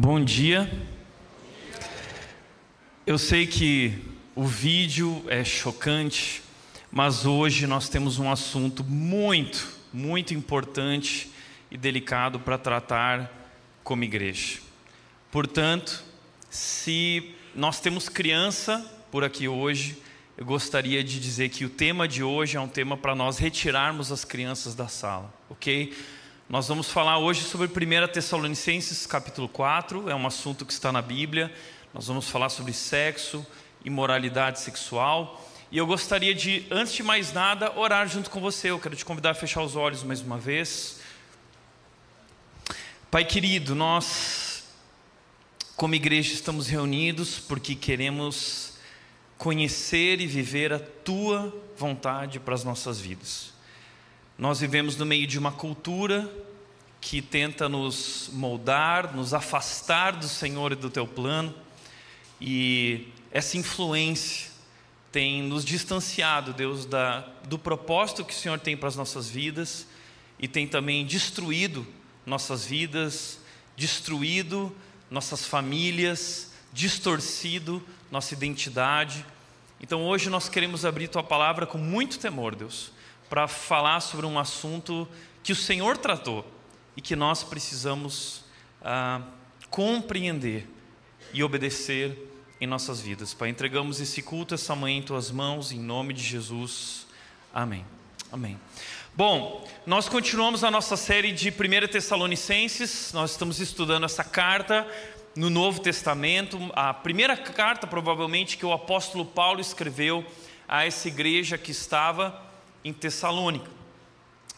Bom dia. Eu sei que o vídeo é chocante, mas hoje nós temos um assunto muito, muito importante e delicado para tratar como igreja. Portanto, se nós temos criança por aqui hoje, eu gostaria de dizer que o tema de hoje é um tema para nós retirarmos as crianças da sala, ok? Nós vamos falar hoje sobre 1 Tessalonicenses capítulo 4, é um assunto que está na Bíblia. Nós vamos falar sobre sexo, imoralidade sexual. E eu gostaria de, antes de mais nada, orar junto com você. Eu quero te convidar a fechar os olhos mais uma vez. Pai querido, nós, como igreja, estamos reunidos porque queremos conhecer e viver a tua vontade para as nossas vidas. Nós vivemos no meio de uma cultura que tenta nos moldar, nos afastar do Senhor e do teu plano, e essa influência tem nos distanciado, Deus, da, do propósito que o Senhor tem para as nossas vidas e tem também destruído nossas vidas, destruído nossas famílias, distorcido nossa identidade. Então hoje nós queremos abrir tua palavra com muito temor, Deus para falar sobre um assunto que o Senhor tratou e que nós precisamos ah, compreender e obedecer em nossas vidas. Pai, entregamos esse culto essa manhã em tuas mãos, em nome de Jesus. Amém. Amém. Bom, nós continuamos a nossa série de 1 Tessalonicenses, nós estamos estudando essa carta no Novo Testamento, a primeira carta, provavelmente, que o apóstolo Paulo escreveu a essa igreja que estava em Tessalônica.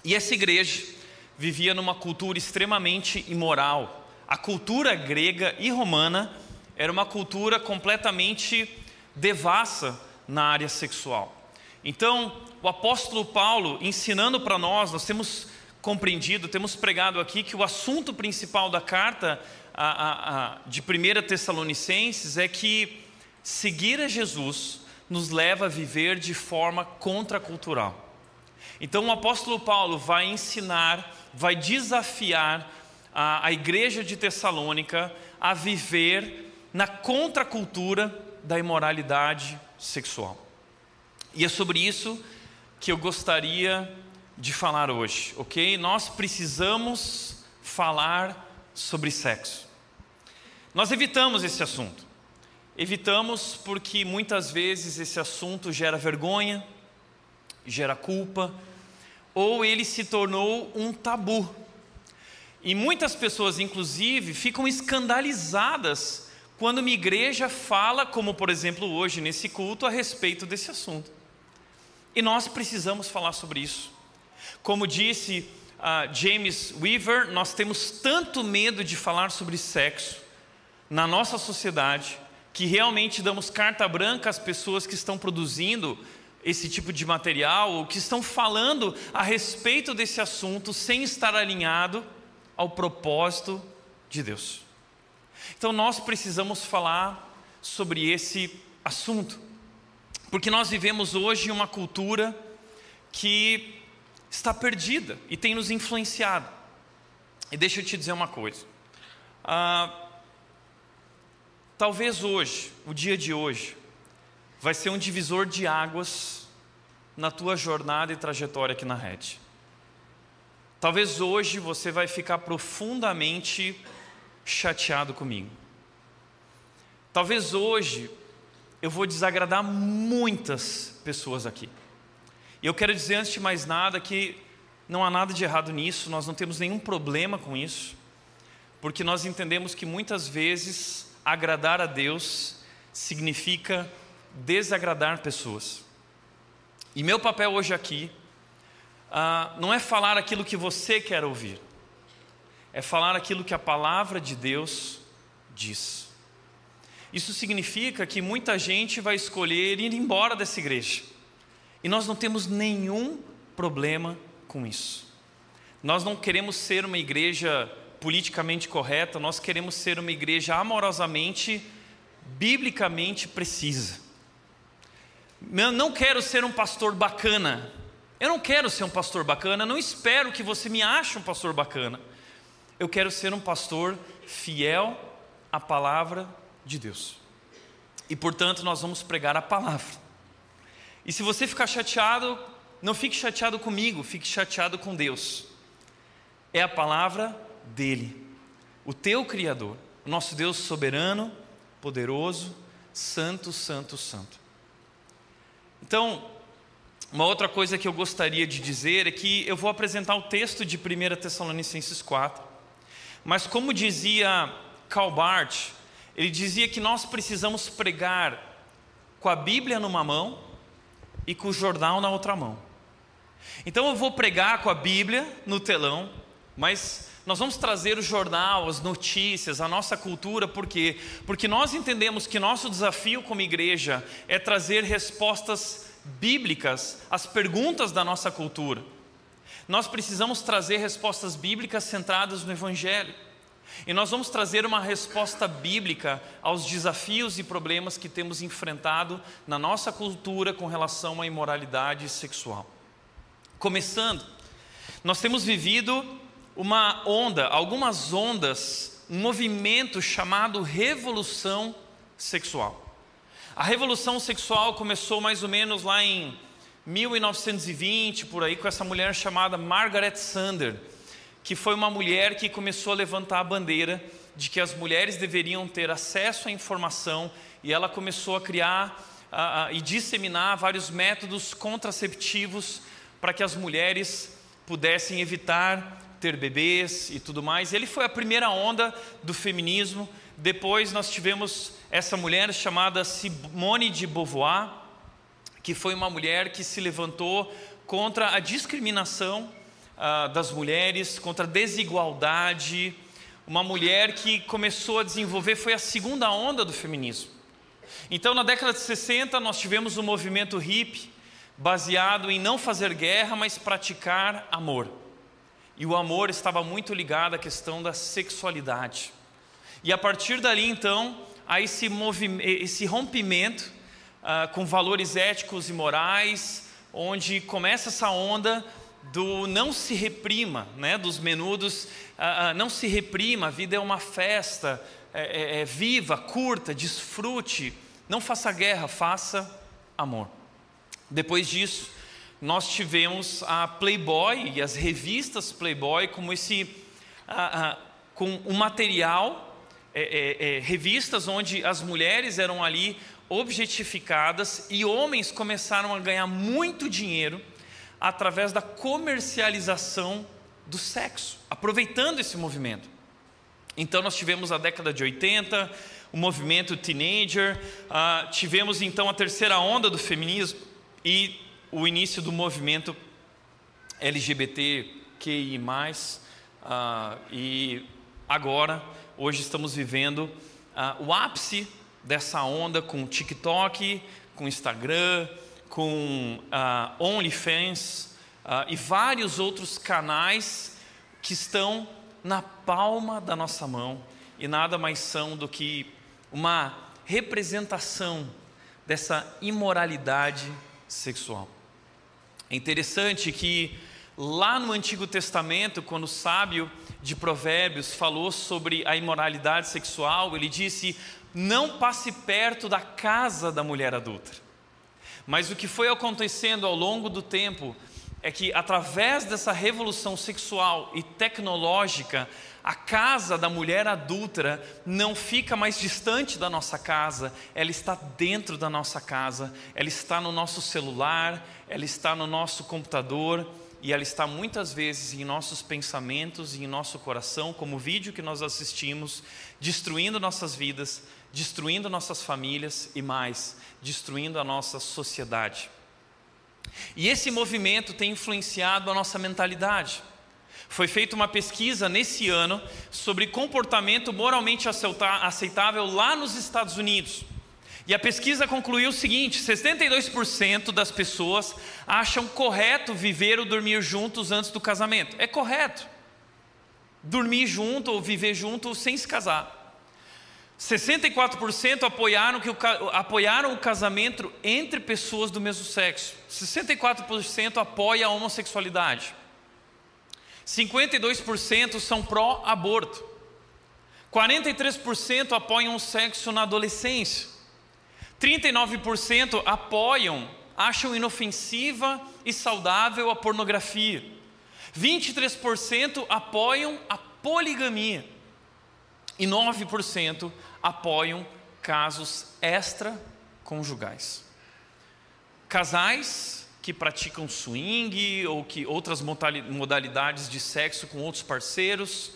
E essa igreja vivia numa cultura extremamente imoral. A cultura grega e romana era uma cultura completamente devassa na área sexual. Então, o apóstolo Paulo, ensinando para nós, nós temos compreendido, temos pregado aqui que o assunto principal da carta a, a, a, de 1 Tessalonicenses é que seguir a Jesus nos leva a viver de forma contracultural. Então o apóstolo Paulo vai ensinar, vai desafiar a, a igreja de Tessalônica a viver na contracultura da imoralidade sexual. E é sobre isso que eu gostaria de falar hoje, ok? Nós precisamos falar sobre sexo. Nós evitamos esse assunto. Evitamos porque muitas vezes esse assunto gera vergonha, gera culpa, ou ele se tornou um tabu. E muitas pessoas, inclusive, ficam escandalizadas quando uma igreja fala, como por exemplo hoje nesse culto, a respeito desse assunto. E nós precisamos falar sobre isso. Como disse uh, James Weaver, nós temos tanto medo de falar sobre sexo na nossa sociedade que realmente damos carta branca às pessoas que estão produzindo esse tipo de material, ou que estão falando a respeito desse assunto sem estar alinhado ao propósito de Deus. Então nós precisamos falar sobre esse assunto, porque nós vivemos hoje uma cultura que está perdida e tem nos influenciado. E deixa eu te dizer uma coisa. Ah, talvez hoje, o dia de hoje, vai ser um divisor de águas na tua jornada e trajetória aqui na rede. Talvez hoje você vai ficar profundamente chateado comigo. Talvez hoje eu vou desagradar muitas pessoas aqui. E eu quero dizer antes de mais nada que não há nada de errado nisso, nós não temos nenhum problema com isso, porque nós entendemos que muitas vezes agradar a Deus significa desagradar pessoas. E meu papel hoje aqui uh, não é falar aquilo que você quer ouvir, é falar aquilo que a palavra de Deus diz. Isso significa que muita gente vai escolher ir embora dessa igreja, e nós não temos nenhum problema com isso. Nós não queremos ser uma igreja politicamente correta, nós queremos ser uma igreja amorosamente, biblicamente precisa. Eu não quero ser um pastor bacana. Eu não quero ser um pastor bacana, não espero que você me ache um pastor bacana. Eu quero ser um pastor fiel a palavra de Deus. E portanto, nós vamos pregar a palavra. E se você ficar chateado, não fique chateado comigo, fique chateado com Deus. É a palavra dele, o teu Criador, o nosso Deus soberano, poderoso, santo, santo, santo. Então, uma outra coisa que eu gostaria de dizer é que eu vou apresentar o texto de 1 Tessalonicenses 4, mas como dizia Karl Barth, ele dizia que nós precisamos pregar com a Bíblia numa mão e com o jornal na outra mão. Então eu vou pregar com a Bíblia no telão, mas nós vamos trazer o jornal, as notícias, a nossa cultura, por quê? Porque nós entendemos que nosso desafio como igreja é trazer respostas bíblicas às perguntas da nossa cultura. Nós precisamos trazer respostas bíblicas centradas no Evangelho. E nós vamos trazer uma resposta bíblica aos desafios e problemas que temos enfrentado na nossa cultura com relação à imoralidade sexual. Começando, nós temos vivido uma onda, algumas ondas, um movimento chamado revolução sexual. A revolução sexual começou mais ou menos lá em 1920, por aí, com essa mulher chamada Margaret Sander, que foi uma mulher que começou a levantar a bandeira de que as mulheres deveriam ter acesso à informação e ela começou a criar a, a, e disseminar vários métodos contraceptivos para que as mulheres pudessem evitar ter bebês e tudo mais. Ele foi a primeira onda do feminismo. Depois nós tivemos essa mulher chamada Simone de Beauvoir, que foi uma mulher que se levantou contra a discriminação ah, das mulheres, contra a desigualdade. Uma mulher que começou a desenvolver, foi a segunda onda do feminismo. Então, na década de 60, nós tivemos o um movimento hippie, baseado em não fazer guerra, mas praticar amor. E o amor estava muito ligado à questão da sexualidade. E a partir dali, então, há esse, esse rompimento uh, com valores éticos e morais, onde começa essa onda do não se reprima, né, dos menudos, uh, uh, não se reprima, a vida é uma festa, é, é, é viva, curta, desfrute, não faça guerra, faça amor. Depois disso, nós tivemos a Playboy e as revistas Playboy como esse com um material, é, é, é, revistas onde as mulheres eram ali objetificadas e homens começaram a ganhar muito dinheiro através da comercialização do sexo, aproveitando esse movimento. Então nós tivemos a década de 80, o movimento teenager, uh, tivemos então a terceira onda do feminismo e o início do movimento LGBTQI+, uh, e agora, hoje estamos vivendo uh, o ápice dessa onda com TikTok, com Instagram, com uh, OnlyFans uh, e vários outros canais que estão na palma da nossa mão e nada mais são do que uma representação dessa imoralidade sexual. É interessante que lá no Antigo Testamento, quando o sábio de Provérbios falou sobre a imoralidade sexual, ele disse: Não passe perto da casa da mulher adulta. Mas o que foi acontecendo ao longo do tempo é que, através dessa revolução sexual e tecnológica, a casa da mulher adúltera não fica mais distante da nossa casa, ela está dentro da nossa casa, ela está no nosso celular, ela está no nosso computador e ela está muitas vezes em nossos pensamentos e em nosso coração, como o vídeo que nós assistimos, destruindo nossas vidas, destruindo nossas famílias e mais, destruindo a nossa sociedade. E esse movimento tem influenciado a nossa mentalidade. Foi feita uma pesquisa nesse ano sobre comportamento moralmente aceitável lá nos Estados Unidos. E a pesquisa concluiu o seguinte: 62% das pessoas acham correto viver ou dormir juntos antes do casamento. É correto. Dormir junto ou viver junto sem se casar. 64% apoiaram, que o, apoiaram o casamento entre pessoas do mesmo sexo. 64% apoia a homossexualidade. 52% são pró-aborto. 43% apoiam o sexo na adolescência. 39% apoiam, acham inofensiva e saudável a pornografia. 23% apoiam a poligamia. E 9% apoiam casos extraconjugais. Casais que praticam swing ou que outras modalidades de sexo com outros parceiros.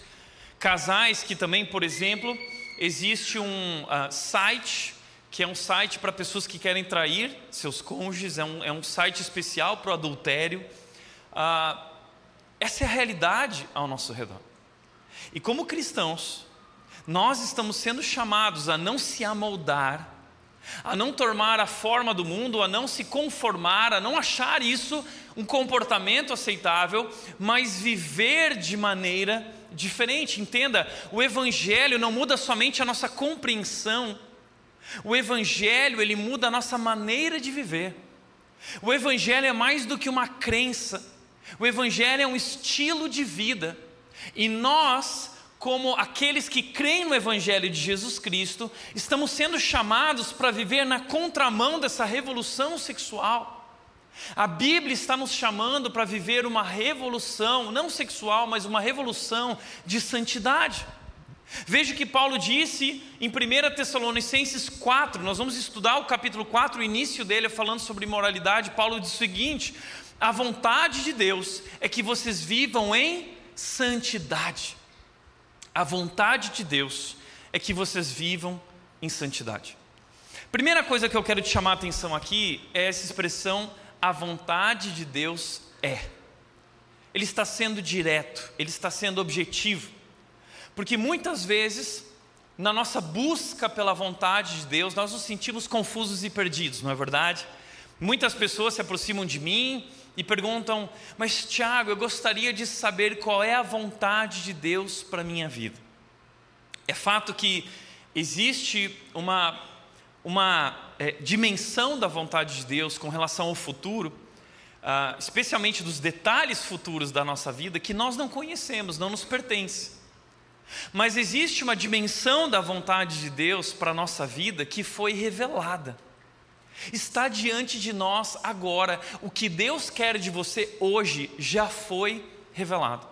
Casais que também, por exemplo, existe um uh, site que é um site para pessoas que querem trair seus cônjuges, é um, é um site especial para o adultério. Uh, essa é a realidade ao nosso redor. E como cristãos, nós estamos sendo chamados a não se amoldar, a não tomar a forma do mundo, a não se conformar, a não achar isso um comportamento aceitável, mas viver de maneira diferente. Entenda, o evangelho não muda somente a nossa compreensão. O evangelho, ele muda a nossa maneira de viver. O evangelho é mais do que uma crença. O evangelho é um estilo de vida. E nós como aqueles que creem no Evangelho de Jesus Cristo, estamos sendo chamados para viver na contramão dessa revolução sexual. A Bíblia está nos chamando para viver uma revolução, não sexual, mas uma revolução de santidade. Veja que Paulo disse em 1 Tessalonicenses 4, nós vamos estudar o capítulo 4, o início dele falando sobre moralidade. Paulo diz o seguinte: a vontade de Deus é que vocês vivam em santidade. A vontade de Deus é que vocês vivam em santidade. Primeira coisa que eu quero te chamar a atenção aqui é essa expressão a vontade de Deus é. Ele está sendo direto, ele está sendo objetivo. Porque muitas vezes, na nossa busca pela vontade de Deus, nós nos sentimos confusos e perdidos, não é verdade? Muitas pessoas se aproximam de mim e perguntam: Mas Tiago, eu gostaria de saber qual é a vontade de Deus para a minha vida. É fato que existe uma, uma é, dimensão da vontade de Deus com relação ao futuro, ah, especialmente dos detalhes futuros da nossa vida, que nós não conhecemos, não nos pertence. Mas existe uma dimensão da vontade de Deus para a nossa vida que foi revelada. Está diante de nós agora. O que Deus quer de você hoje já foi revelado.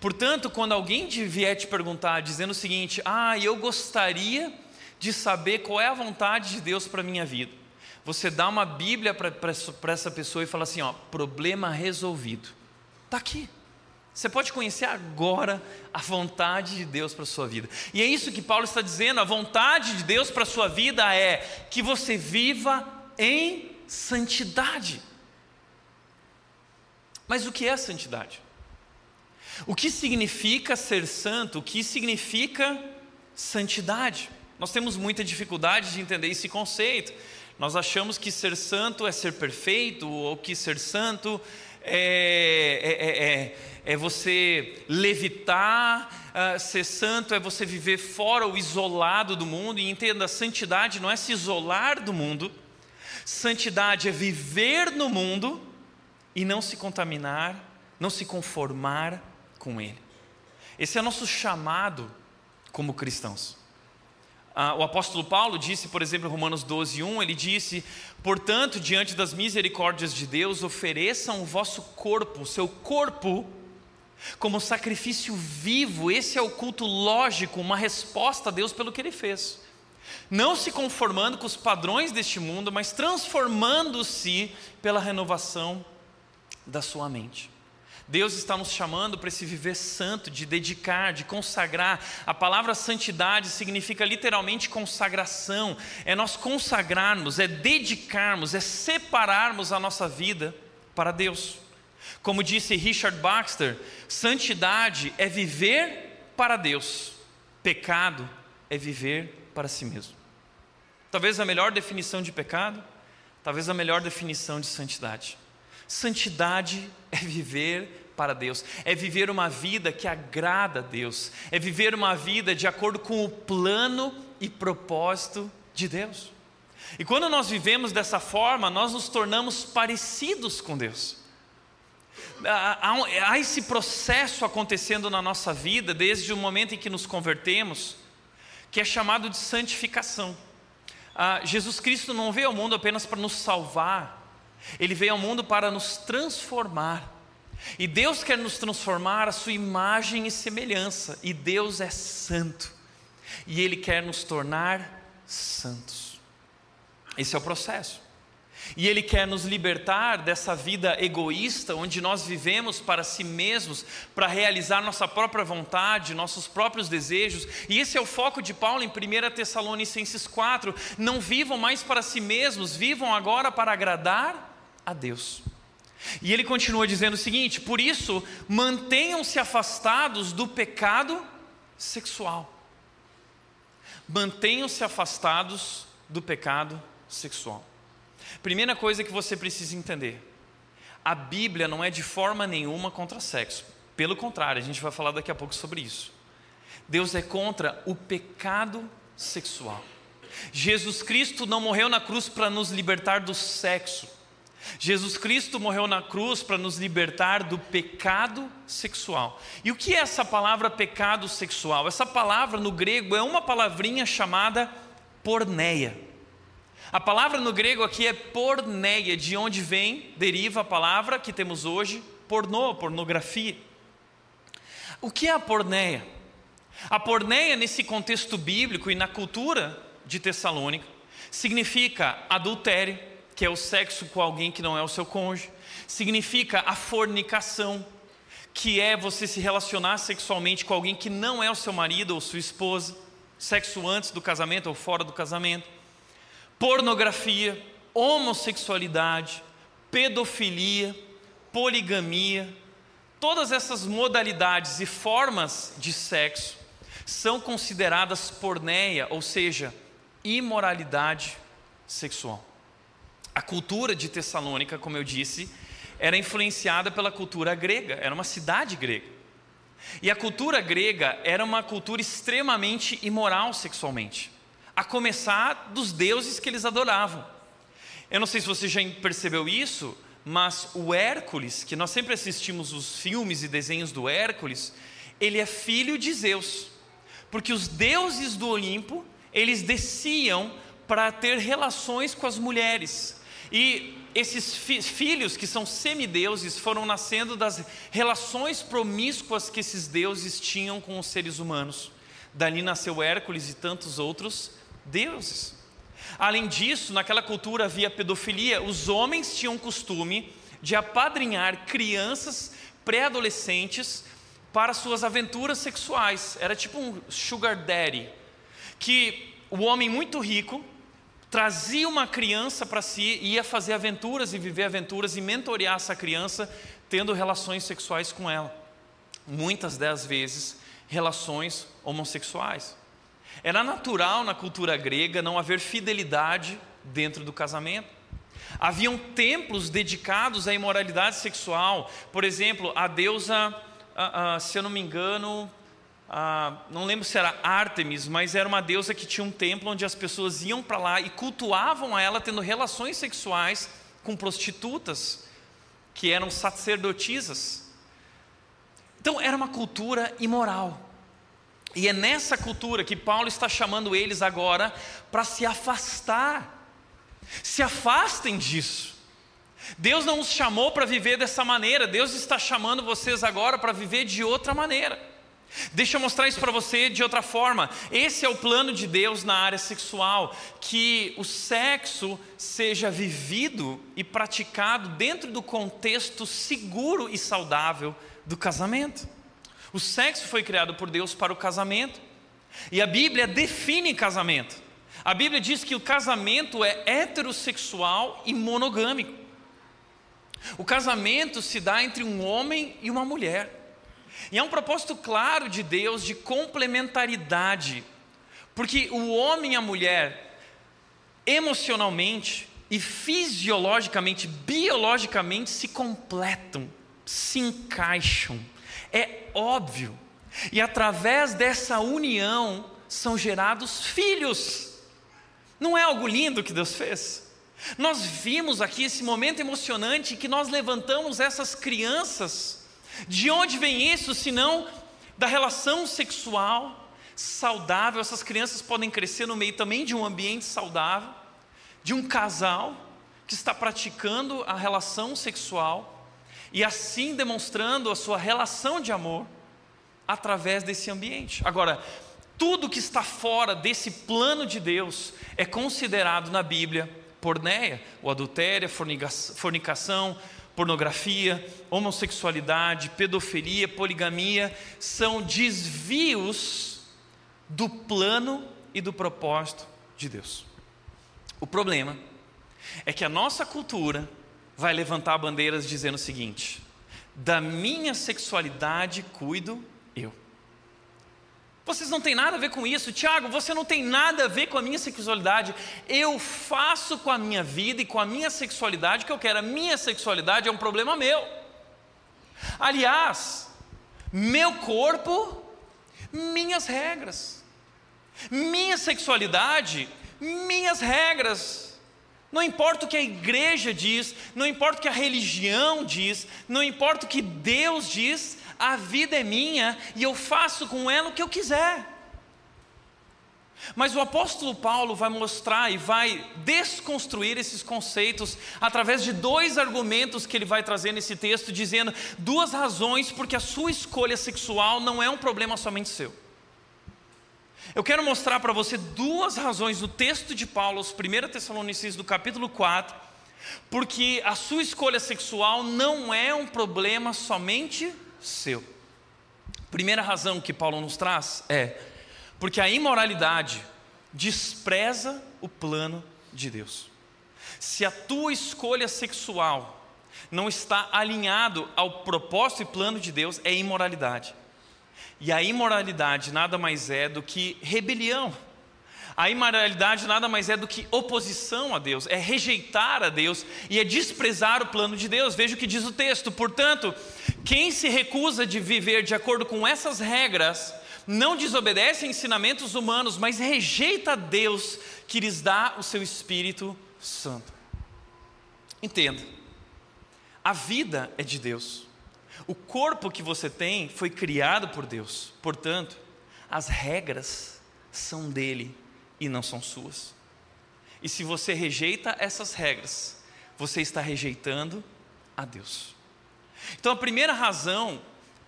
Portanto, quando alguém vier te perguntar dizendo o seguinte: Ah, eu gostaria de saber qual é a vontade de Deus para a minha vida. Você dá uma Bíblia para essa pessoa e fala assim: ó, problema resolvido. Está aqui. Você pode conhecer agora a vontade de Deus para a sua vida. E é isso que Paulo está dizendo: a vontade de Deus para a sua vida é que você viva em santidade. Mas o que é santidade? O que significa ser santo? O que significa santidade? Nós temos muita dificuldade de entender esse conceito. Nós achamos que ser santo é ser perfeito, ou que ser santo é, é, é é você levitar, uh, ser santo é você viver fora ou isolado do mundo. E entenda, santidade não é se isolar do mundo, santidade é viver no mundo e não se contaminar, não se conformar com ele. Esse é nosso chamado como cristãos. Ah, o apóstolo Paulo disse, por exemplo, em Romanos 12, 1, ele disse: Portanto, diante das misericórdias de Deus, ofereçam o vosso corpo, o seu corpo, como sacrifício vivo, esse é o culto lógico, uma resposta a Deus pelo que ele fez. Não se conformando com os padrões deste mundo, mas transformando-se pela renovação da sua mente. Deus está nos chamando para esse viver santo, de dedicar, de consagrar. A palavra santidade significa literalmente consagração. É nós consagrarmos, é dedicarmos, é separarmos a nossa vida para Deus. Como disse Richard Baxter, santidade é viver para Deus, pecado é viver para si mesmo. Talvez a melhor definição de pecado, talvez a melhor definição de santidade. Santidade é viver para Deus, é viver uma vida que agrada a Deus, é viver uma vida de acordo com o plano e propósito de Deus. E quando nós vivemos dessa forma, nós nos tornamos parecidos com Deus. Há, há esse processo acontecendo na nossa vida desde o momento em que nos convertemos, que é chamado de santificação. Ah, Jesus Cristo não veio ao mundo apenas para nos salvar, ele veio ao mundo para nos transformar. E Deus quer nos transformar à sua imagem e semelhança, e Deus é santo, e Ele quer nos tornar santos. Esse é o processo. E Ele quer nos libertar dessa vida egoísta, onde nós vivemos para si mesmos, para realizar nossa própria vontade, nossos próprios desejos. E esse é o foco de Paulo em 1 Tessalonicenses 4. Não vivam mais para si mesmos, vivam agora para agradar a Deus. E ele continua dizendo o seguinte: por isso, mantenham-se afastados do pecado sexual. Mantenham-se afastados do pecado sexual. Primeira coisa que você precisa entender: a Bíblia não é de forma nenhuma contra sexo. Pelo contrário, a gente vai falar daqui a pouco sobre isso. Deus é contra o pecado sexual. Jesus Cristo não morreu na cruz para nos libertar do sexo. Jesus Cristo morreu na cruz para nos libertar do pecado sexual. E o que é essa palavra pecado sexual? Essa palavra no grego é uma palavrinha chamada porneia. A palavra no grego aqui é porneia, de onde vem, deriva a palavra que temos hoje, pornô, pornografia. O que é a porneia? A porneia, nesse contexto bíblico e na cultura de Tessalônica, significa adultério, que é o sexo com alguém que não é o seu cônjuge, significa a fornicação, que é você se relacionar sexualmente com alguém que não é o seu marido ou sua esposa, sexo antes do casamento ou fora do casamento pornografia, homossexualidade, pedofilia, poligamia, todas essas modalidades e formas de sexo são consideradas porneia, ou seja, imoralidade sexual. A cultura de Tessalônica, como eu disse, era influenciada pela cultura grega, era uma cidade grega. E a cultura grega era uma cultura extremamente imoral sexualmente a começar dos deuses que eles adoravam. Eu não sei se você já percebeu isso, mas o Hércules, que nós sempre assistimos os filmes e desenhos do Hércules, ele é filho de Zeus. Porque os deuses do Olimpo, eles desciam para ter relações com as mulheres. E esses fi filhos, que são semideuses, foram nascendo das relações promíscuas que esses deuses tinham com os seres humanos. Dali nasceu Hércules e tantos outros deuses. Além disso, naquela cultura havia pedofilia, os homens tinham costume de apadrinhar crianças pré-adolescentes para suas aventuras sexuais. Era tipo um sugar daddy, que o homem muito rico trazia uma criança para si, ia fazer aventuras e viver aventuras e mentorear essa criança tendo relações sexuais com ela. Muitas das vezes relações homossexuais. Era natural na cultura grega não haver fidelidade dentro do casamento. Haviam templos dedicados à imoralidade sexual. Por exemplo, a deusa, se eu não me engano, não lembro se era Ártemis, mas era uma deusa que tinha um templo onde as pessoas iam para lá e cultuavam a ela tendo relações sexuais com prostitutas, que eram sacerdotisas. Então era uma cultura imoral. E é nessa cultura que Paulo está chamando eles agora para se afastar. Se afastem disso. Deus não os chamou para viver dessa maneira, Deus está chamando vocês agora para viver de outra maneira. Deixa eu mostrar isso para você de outra forma. Esse é o plano de Deus na área sexual: que o sexo seja vivido e praticado dentro do contexto seguro e saudável do casamento. O sexo foi criado por Deus para o casamento. E a Bíblia define casamento. A Bíblia diz que o casamento é heterossexual e monogâmico. O casamento se dá entre um homem e uma mulher. E é um propósito claro de Deus de complementaridade. Porque o homem e a mulher, emocionalmente e fisiologicamente, biologicamente, se completam, se encaixam é óbvio. E através dessa união são gerados filhos. Não é algo lindo que Deus fez? Nós vimos aqui esse momento emocionante que nós levantamos essas crianças. De onde vem isso, senão da relação sexual saudável? Essas crianças podem crescer no meio também de um ambiente saudável, de um casal que está praticando a relação sexual e assim demonstrando a sua relação de amor através desse ambiente. Agora, tudo que está fora desse plano de Deus é considerado na Bíblia porneia, o adultério, fornicação, pornografia, homossexualidade, pedofilia, poligamia, são desvios do plano e do propósito de Deus. O problema é que a nossa cultura vai levantar bandeiras dizendo o seguinte: da minha sexualidade cuido eu. Vocês não têm nada a ver com isso, Tiago. Você não tem nada a ver com a minha sexualidade. Eu faço com a minha vida e com a minha sexualidade o que eu quero. A minha sexualidade é um problema meu. Aliás, meu corpo, minhas regras. Minha sexualidade, minhas regras. Não importa o que a igreja diz, não importa o que a religião diz, não importa o que Deus diz, a vida é minha e eu faço com ela o que eu quiser. Mas o apóstolo Paulo vai mostrar e vai desconstruir esses conceitos através de dois argumentos que ele vai trazer nesse texto, dizendo duas razões porque a sua escolha sexual não é um problema somente seu. Eu quero mostrar para você duas razões no texto de Paulo, os 1 Tessalonicenses do capítulo 4, porque a sua escolha sexual não é um problema somente seu. Primeira razão que Paulo nos traz é porque a imoralidade despreza o plano de Deus. Se a tua escolha sexual não está alinhado ao propósito e plano de Deus, é imoralidade. E a imoralidade nada mais é do que rebelião. A imoralidade nada mais é do que oposição a Deus, é rejeitar a Deus e é desprezar o plano de Deus. Veja o que diz o texto. Portanto, quem se recusa de viver de acordo com essas regras, não desobedece a ensinamentos humanos, mas rejeita a Deus que lhes dá o seu Espírito Santo. Entenda, a vida é de Deus. O corpo que você tem foi criado por Deus, portanto, as regras são dele e não são suas. E se você rejeita essas regras, você está rejeitando a Deus. Então, a primeira razão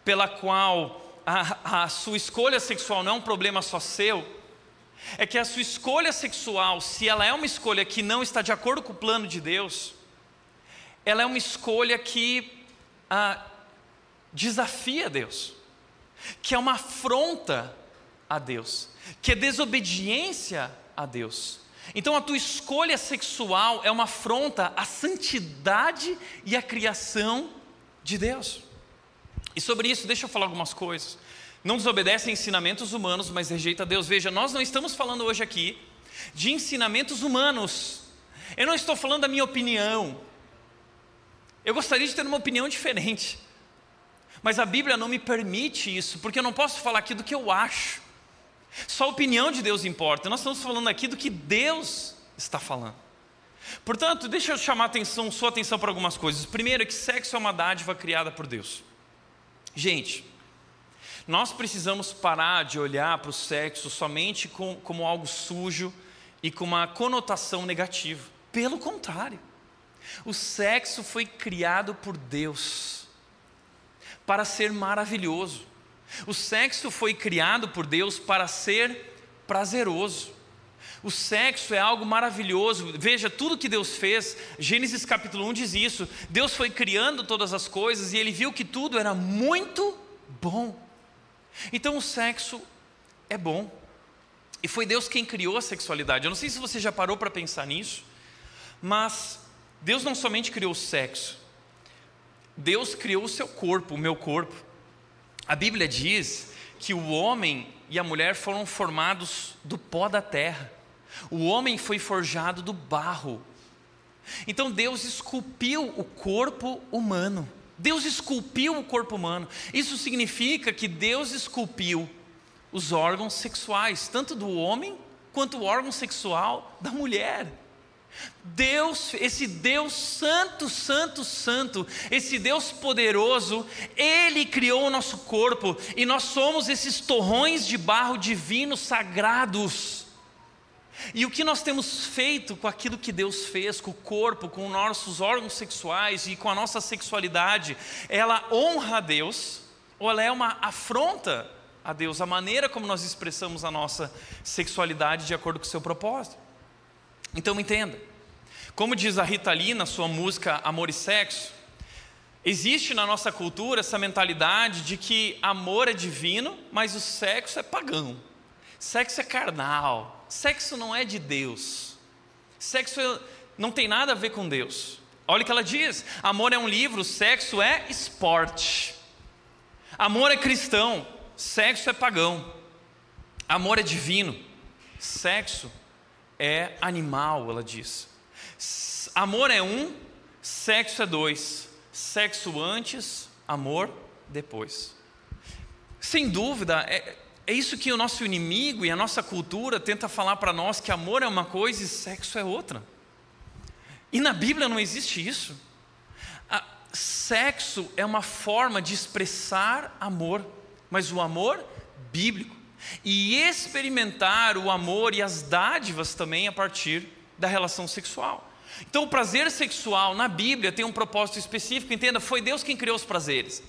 pela qual a, a, sua escolha sexual não é um problema só seu, é que a sua escolha sexual, se ela é uma escolha que não está de acordo com o plano de Deus, ela é uma escolha que ah, desafia Deus, que é uma afronta a Deus, que é desobediência a Deus. Então a tua escolha sexual é uma afronta à santidade e à criação de Deus. E sobre isso, deixa eu falar algumas coisas. Não desobedece a ensinamentos humanos, mas rejeita Deus. Veja, nós não estamos falando hoje aqui de ensinamentos humanos. Eu não estou falando da minha opinião. Eu gostaria de ter uma opinião diferente. Mas a Bíblia não me permite isso, porque eu não posso falar aqui do que eu acho. Só a opinião de Deus importa. Nós estamos falando aqui do que Deus está falando. Portanto, deixa eu chamar atenção, sua atenção para algumas coisas. Primeiro, que sexo é uma dádiva criada por Deus. Gente, nós precisamos parar de olhar para o sexo somente com, como algo sujo e com uma conotação negativa. Pelo contrário, o sexo foi criado por Deus para ser maravilhoso. O sexo foi criado por Deus para ser prazeroso. O sexo é algo maravilhoso. Veja, tudo que Deus fez, Gênesis capítulo 1 diz isso. Deus foi criando todas as coisas e ele viu que tudo era muito bom. Então o sexo é bom. E foi Deus quem criou a sexualidade. Eu não sei se você já parou para pensar nisso, mas Deus não somente criou o sexo, Deus criou o seu corpo, o meu corpo. A Bíblia diz que o homem e a mulher foram formados do pó da terra. O homem foi forjado do barro. Então Deus esculpiu o corpo humano. Deus esculpiu o corpo humano. Isso significa que Deus esculpiu os órgãos sexuais, tanto do homem quanto o órgão sexual da mulher. Deus, esse Deus santo, santo, santo, esse Deus poderoso, Ele criou o nosso corpo e nós somos esses torrões de barro divinos sagrados. E o que nós temos feito com aquilo que Deus fez, com o corpo, com nossos órgãos sexuais e com a nossa sexualidade, ela honra a Deus ou ela é uma afronta a Deus, a maneira como nós expressamos a nossa sexualidade de acordo com o seu propósito? Então entenda, como diz a Rita Lee na sua música Amor e Sexo, existe na nossa cultura essa mentalidade de que amor é divino, mas o sexo é pagão, sexo é carnal, Sexo não é de Deus. Sexo não tem nada a ver com Deus. Olha o que ela diz: amor é um livro, sexo é esporte. Amor é cristão, sexo é pagão. Amor é divino, sexo é animal, ela diz. Amor é um, sexo é dois. Sexo antes, amor depois. Sem dúvida, é, é isso que o nosso inimigo e a nossa cultura tenta falar para nós que amor é uma coisa e sexo é outra. E na Bíblia não existe isso. A, sexo é uma forma de expressar amor, mas o amor bíblico. E experimentar o amor e as dádivas também a partir da relação sexual. Então, o prazer sexual na Bíblia tem um propósito específico, entenda, foi Deus quem criou os prazeres.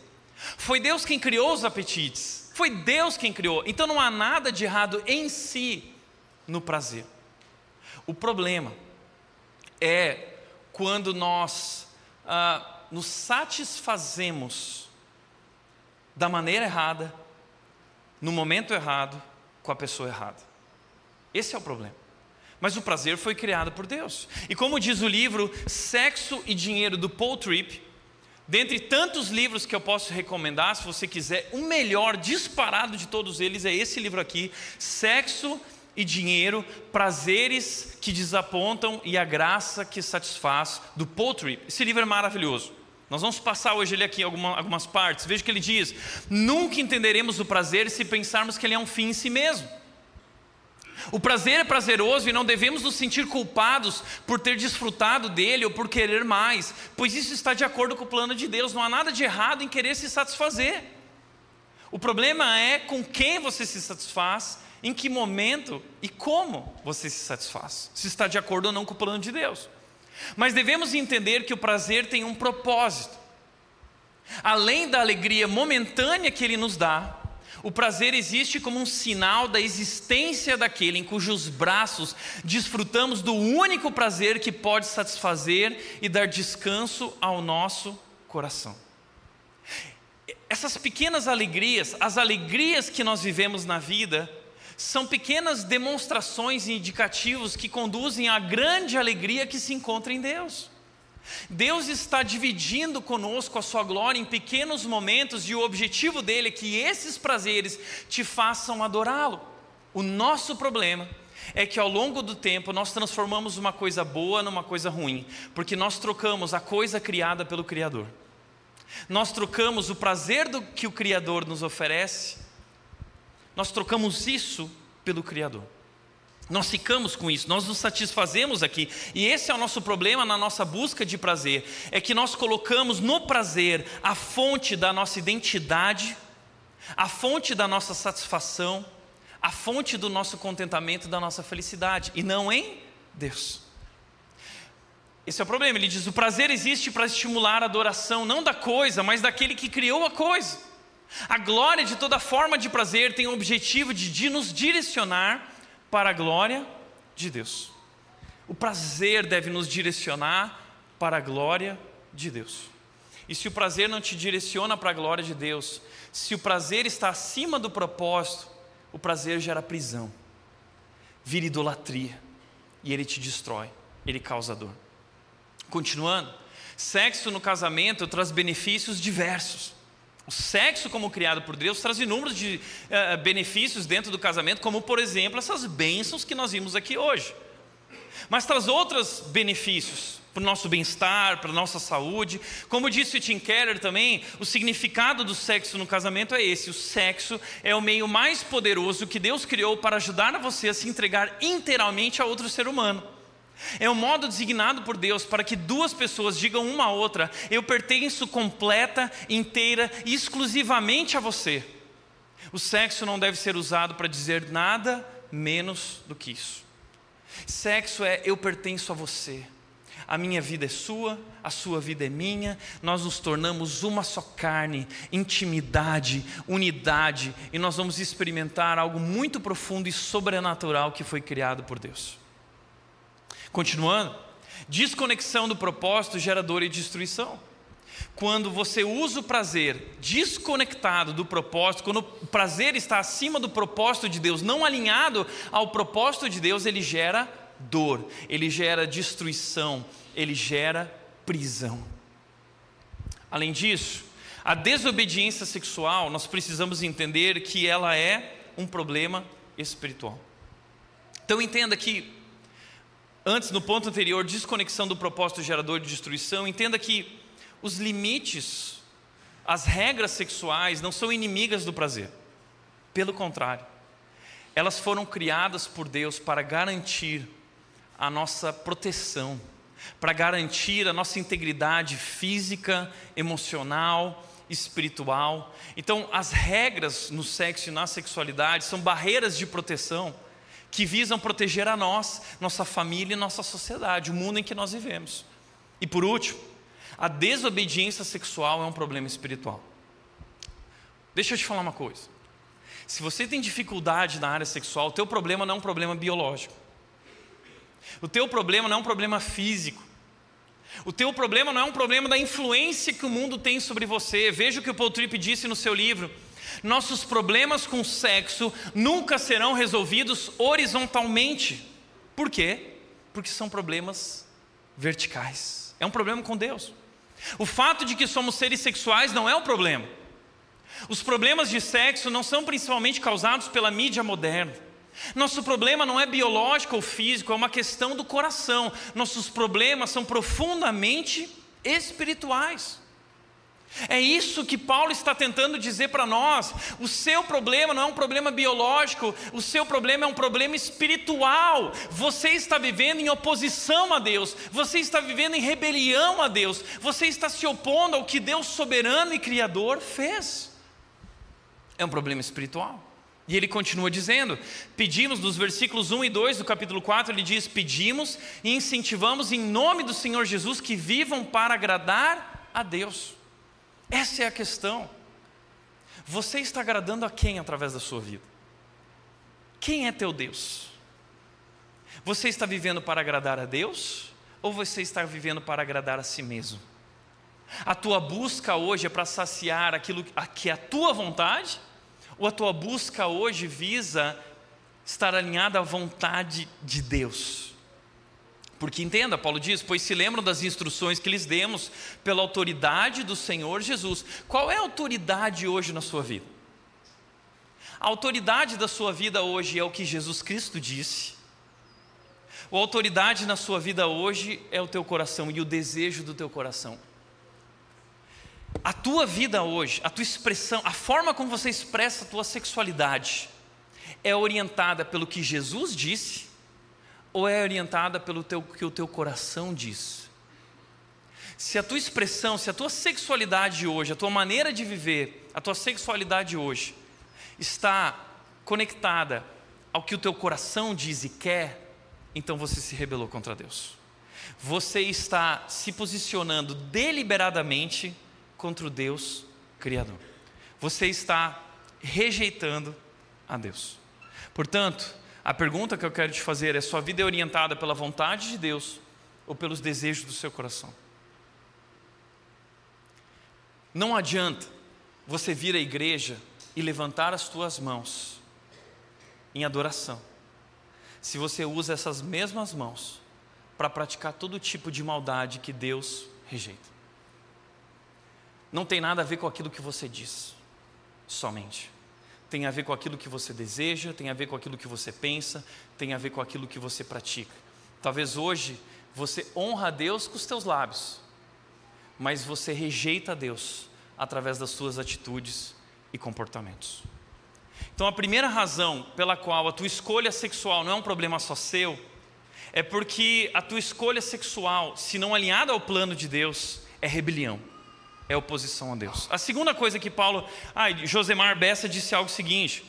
Foi Deus quem criou os apetites. Foi Deus quem criou. Então não há nada de errado em si no prazer. O problema é quando nós ah, nos satisfazemos da maneira errada, no momento errado, com a pessoa errada. Esse é o problema. Mas o prazer foi criado por Deus. E como diz o livro Sexo e Dinheiro do Paul Tripp, Dentre tantos livros que eu posso recomendar, se você quiser, o melhor disparado de todos eles é esse livro aqui: Sexo e Dinheiro, Prazeres que Desapontam e a Graça que Satisfaz, do Paul Tripp. Esse livro é maravilhoso. Nós vamos passar hoje ele aqui alguma, algumas partes. Veja que ele diz: Nunca entenderemos o prazer se pensarmos que ele é um fim em si mesmo. O prazer é prazeroso e não devemos nos sentir culpados por ter desfrutado dele ou por querer mais, pois isso está de acordo com o plano de Deus, não há nada de errado em querer se satisfazer. O problema é com quem você se satisfaz, em que momento e como você se satisfaz, se está de acordo ou não com o plano de Deus. Mas devemos entender que o prazer tem um propósito. Além da alegria momentânea que ele nos dá, o prazer existe como um sinal da existência daquele em cujos braços desfrutamos do único prazer que pode satisfazer e dar descanso ao nosso coração. Essas pequenas alegrias, as alegrias que nós vivemos na vida, são pequenas demonstrações e indicativos que conduzem à grande alegria que se encontra em Deus. Deus está dividindo conosco a sua glória em pequenos momentos e o objetivo dele é que esses prazeres te façam adorá-lo. O nosso problema é que ao longo do tempo nós transformamos uma coisa boa numa coisa ruim, porque nós trocamos a coisa criada pelo Criador. Nós trocamos o prazer do que o Criador nos oferece, nós trocamos isso pelo Criador. Nós ficamos com isso, nós nos satisfazemos aqui. E esse é o nosso problema na nossa busca de prazer: é que nós colocamos no prazer a fonte da nossa identidade, a fonte da nossa satisfação, a fonte do nosso contentamento, da nossa felicidade, e não em Deus. Esse é o problema. Ele diz: o prazer existe para estimular a adoração, não da coisa, mas daquele que criou a coisa. A glória de toda forma de prazer tem o objetivo de, de nos direcionar para a glória de Deus. O prazer deve nos direcionar para a glória de Deus. E se o prazer não te direciona para a glória de Deus, se o prazer está acima do propósito, o prazer gera prisão, vira idolatria, e ele te destrói, ele causa dor. Continuando, sexo no casamento traz benefícios diversos. O sexo, como criado por Deus, traz inúmeros de, uh, benefícios dentro do casamento, como, por exemplo, essas bênçãos que nós vimos aqui hoje. Mas traz outros benefícios para o nosso bem-estar, para a nossa saúde. Como disse o Tim Keller também, o significado do sexo no casamento é esse: o sexo é o meio mais poderoso que Deus criou para ajudar você a se entregar inteiramente a outro ser humano. É o modo designado por Deus para que duas pessoas digam uma a outra: Eu pertenço completa, inteira e exclusivamente a você. O sexo não deve ser usado para dizer nada menos do que isso. Sexo é eu pertenço a você. A minha vida é sua, a sua vida é minha, nós nos tornamos uma só carne, intimidade, unidade, e nós vamos experimentar algo muito profundo e sobrenatural que foi criado por Deus. Continuando, desconexão do propósito gera dor e destruição. Quando você usa o prazer desconectado do propósito, quando o prazer está acima do propósito de Deus, não alinhado ao propósito de Deus, ele gera dor, ele gera destruição, ele gera prisão. Além disso, a desobediência sexual, nós precisamos entender que ela é um problema espiritual. Então entenda que Antes, no ponto anterior, desconexão do propósito gerador de destruição, entenda que os limites, as regras sexuais não são inimigas do prazer. Pelo contrário, elas foram criadas por Deus para garantir a nossa proteção, para garantir a nossa integridade física, emocional, espiritual. Então, as regras no sexo e na sexualidade são barreiras de proteção que visam proteger a nós, nossa família e nossa sociedade, o mundo em que nós vivemos. E por último, a desobediência sexual é um problema espiritual. Deixa eu te falar uma coisa. Se você tem dificuldade na área sexual, o teu problema não é um problema biológico. O teu problema não é um problema físico. O teu problema não é um problema da influência que o mundo tem sobre você. Veja o que o Paul Tripp disse no seu livro nossos problemas com sexo nunca serão resolvidos horizontalmente. Por quê? Porque são problemas verticais. É um problema com Deus. O fato de que somos seres sexuais não é o problema. Os problemas de sexo não são principalmente causados pela mídia moderna. Nosso problema não é biológico ou físico, é uma questão do coração. Nossos problemas são profundamente espirituais. É isso que Paulo está tentando dizer para nós. O seu problema não é um problema biológico, o seu problema é um problema espiritual. Você está vivendo em oposição a Deus, você está vivendo em rebelião a Deus, você está se opondo ao que Deus soberano e criador fez. É um problema espiritual. E ele continua dizendo: pedimos nos versículos 1 e 2 do capítulo 4, ele diz: pedimos e incentivamos em nome do Senhor Jesus que vivam para agradar a Deus. Essa é a questão. Você está agradando a quem através da sua vida? Quem é teu Deus? Você está vivendo para agradar a Deus ou você está vivendo para agradar a si mesmo? A tua busca hoje é para saciar aquilo que é a tua vontade ou a tua busca hoje visa estar alinhada à vontade de Deus? Porque entenda, Paulo diz: Pois se lembram das instruções que lhes demos pela autoridade do Senhor Jesus. Qual é a autoridade hoje na sua vida? A autoridade da sua vida hoje é o que Jesus Cristo disse. A autoridade na sua vida hoje é o teu coração e o desejo do teu coração. A tua vida hoje, a tua expressão, a forma como você expressa a tua sexualidade é orientada pelo que Jesus disse ou é orientada pelo teu, que o teu coração diz? Se a tua expressão, se a tua sexualidade hoje, a tua maneira de viver, a tua sexualidade hoje está conectada ao que o teu coração diz e quer, então você se rebelou contra Deus. Você está se posicionando deliberadamente contra o Deus Criador. Você está rejeitando a Deus. Portanto, a pergunta que eu quero te fazer é: sua vida é orientada pela vontade de Deus ou pelos desejos do seu coração? Não adianta você vir à igreja e levantar as tuas mãos em adoração, se você usa essas mesmas mãos para praticar todo tipo de maldade que Deus rejeita. Não tem nada a ver com aquilo que você diz, somente tem a ver com aquilo que você deseja, tem a ver com aquilo que você pensa, tem a ver com aquilo que você pratica. Talvez hoje você honra a Deus com os teus lábios, mas você rejeita a Deus através das suas atitudes e comportamentos. Então, a primeira razão pela qual a tua escolha sexual não é um problema só seu, é porque a tua escolha sexual, se não alinhada ao plano de Deus, é rebelião, é oposição a Deus. A segunda coisa que Paulo, ah, Josemar Bessa disse algo seguinte: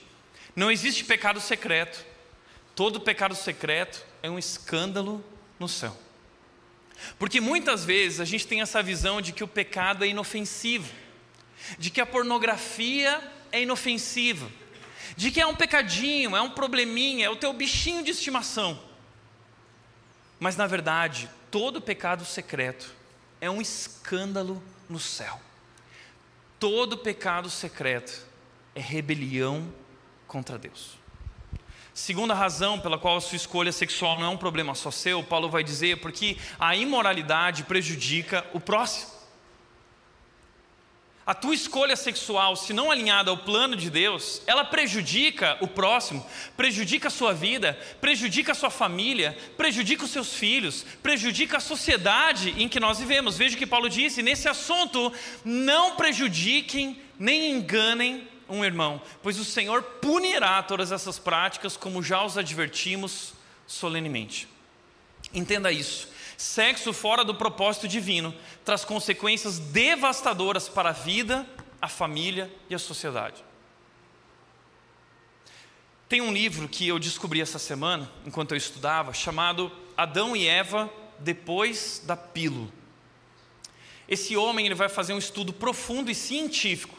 não existe pecado secreto. Todo pecado secreto é um escândalo no céu. Porque muitas vezes a gente tem essa visão de que o pecado é inofensivo, de que a pornografia é inofensiva, de que é um pecadinho, é um probleminha, é o teu bichinho de estimação. Mas na verdade, todo pecado secreto é um escândalo no céu. Todo pecado secreto é rebelião contra Deus. Segunda razão pela qual a sua escolha sexual não é um problema só seu, Paulo vai dizer, porque a imoralidade prejudica o próximo. A tua escolha sexual, se não alinhada ao plano de Deus, ela prejudica o próximo, prejudica a sua vida, prejudica a sua família, prejudica os seus filhos, prejudica a sociedade em que nós vivemos. Veja o que Paulo disse: nesse assunto, não prejudiquem nem enganem um irmão, pois o Senhor punirá todas essas práticas, como já os advertimos solenemente. Entenda isso. Sexo fora do propósito divino traz consequências devastadoras para a vida, a família e a sociedade. Tem um livro que eu descobri essa semana, enquanto eu estudava, chamado Adão e Eva depois da pílula. Esse homem ele vai fazer um estudo profundo e científico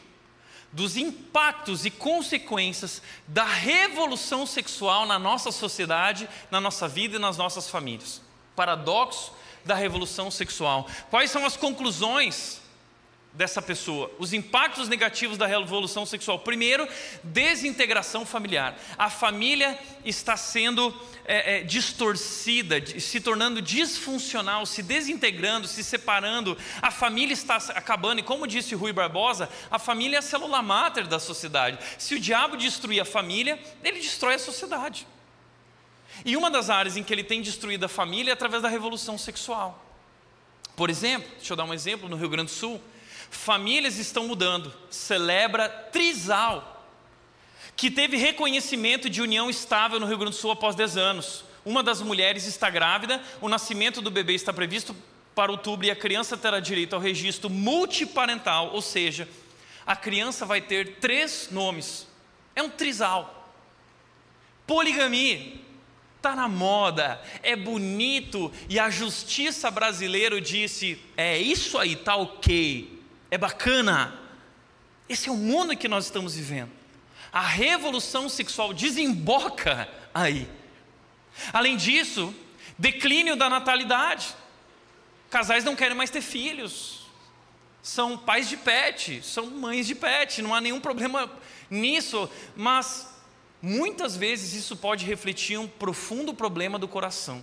dos impactos e consequências da revolução sexual na nossa sociedade, na nossa vida e nas nossas famílias. Paradoxo da revolução sexual. Quais são as conclusões dessa pessoa? Os impactos negativos da revolução sexual. Primeiro, desintegração familiar. A família está sendo é, é, distorcida, se tornando disfuncional, se desintegrando, se separando. A família está acabando. E como disse Rui Barbosa, a família é a célula máter da sociedade. Se o diabo destruir a família, ele destrói a sociedade. E uma das áreas em que ele tem destruído a família é através da revolução sexual. Por exemplo, deixa eu dar um exemplo no Rio Grande do Sul. Famílias estão mudando. Celebra Trisal, que teve reconhecimento de união estável no Rio Grande do Sul após 10 anos. Uma das mulheres está grávida, o nascimento do bebê está previsto para outubro e a criança terá direito ao registro multiparental, ou seja, a criança vai ter três nomes. É um trisal. Poligamia está na moda, é bonito, e a justiça brasileira disse: é isso aí, tá ok, é bacana. Esse é o mundo que nós estamos vivendo. A revolução sexual desemboca aí. Além disso, declínio da natalidade. Casais não querem mais ter filhos. São pais de pet, são mães de pet, não há nenhum problema nisso, mas Muitas vezes isso pode refletir um profundo problema do coração.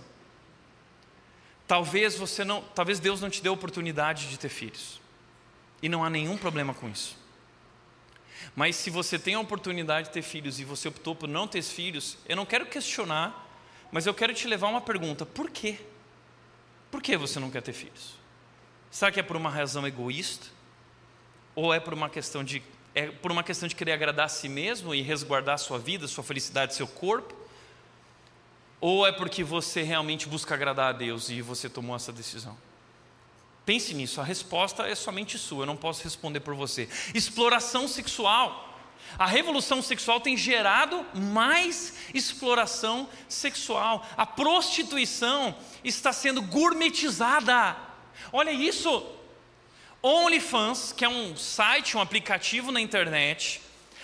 Talvez você não, talvez Deus não te dê a oportunidade de ter filhos. E não há nenhum problema com isso. Mas se você tem a oportunidade de ter filhos e você optou por não ter filhos, eu não quero questionar, mas eu quero te levar uma pergunta: por quê? Por que você não quer ter filhos? Será que é por uma razão egoísta? Ou é por uma questão de é por uma questão de querer agradar a si mesmo e resguardar a sua vida, sua felicidade, seu corpo? Ou é porque você realmente busca agradar a Deus e você tomou essa decisão? Pense nisso, a resposta é somente sua, eu não posso responder por você. Exploração sexual. A revolução sexual tem gerado mais exploração sexual. A prostituição está sendo gourmetizada. Olha isso. OnlyFans, que é um site, um aplicativo na internet,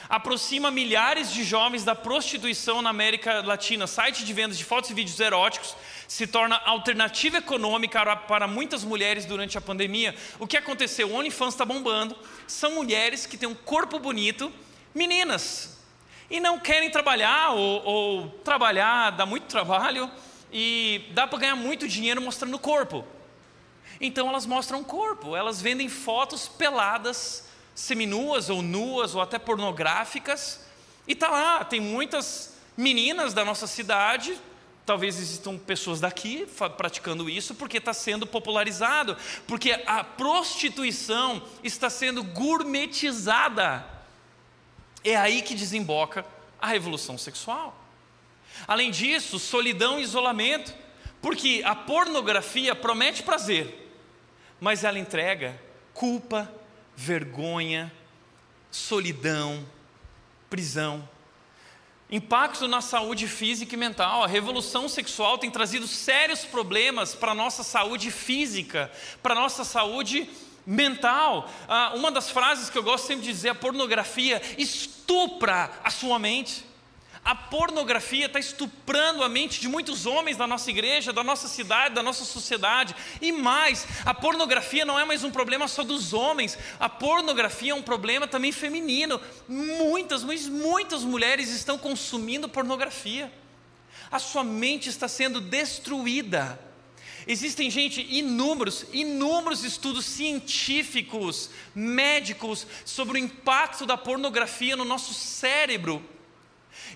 aproxima milhares de jovens da prostituição na América Latina. Site de vendas de fotos e vídeos eróticos se torna alternativa econômica para muitas mulheres durante a pandemia. O que aconteceu? O OnlyFans está bombando. São mulheres que têm um corpo bonito, meninas, e não querem trabalhar ou, ou trabalhar dá muito trabalho e dá para ganhar muito dinheiro mostrando o corpo. Então elas mostram o corpo, elas vendem fotos peladas, seminuas ou nuas ou até pornográficas. E tá lá, tem muitas meninas da nossa cidade, talvez existam pessoas daqui praticando isso, porque está sendo popularizado, porque a prostituição está sendo gourmetizada. É aí que desemboca a revolução sexual. Além disso, solidão e isolamento. Porque a pornografia promete prazer, mas ela entrega culpa, vergonha, solidão, prisão. Impacto na saúde física e mental. A revolução sexual tem trazido sérios problemas para a nossa saúde física, para a nossa saúde mental. Ah, uma das frases que eu gosto sempre de dizer: a pornografia estupra a sua mente. A pornografia está estuprando a mente de muitos homens da nossa igreja, da nossa cidade, da nossa sociedade. E mais, a pornografia não é mais um problema só dos homens, a pornografia é um problema também feminino. Muitas, mas muitas mulheres estão consumindo pornografia. A sua mente está sendo destruída. Existem, gente, inúmeros, inúmeros estudos científicos, médicos, sobre o impacto da pornografia no nosso cérebro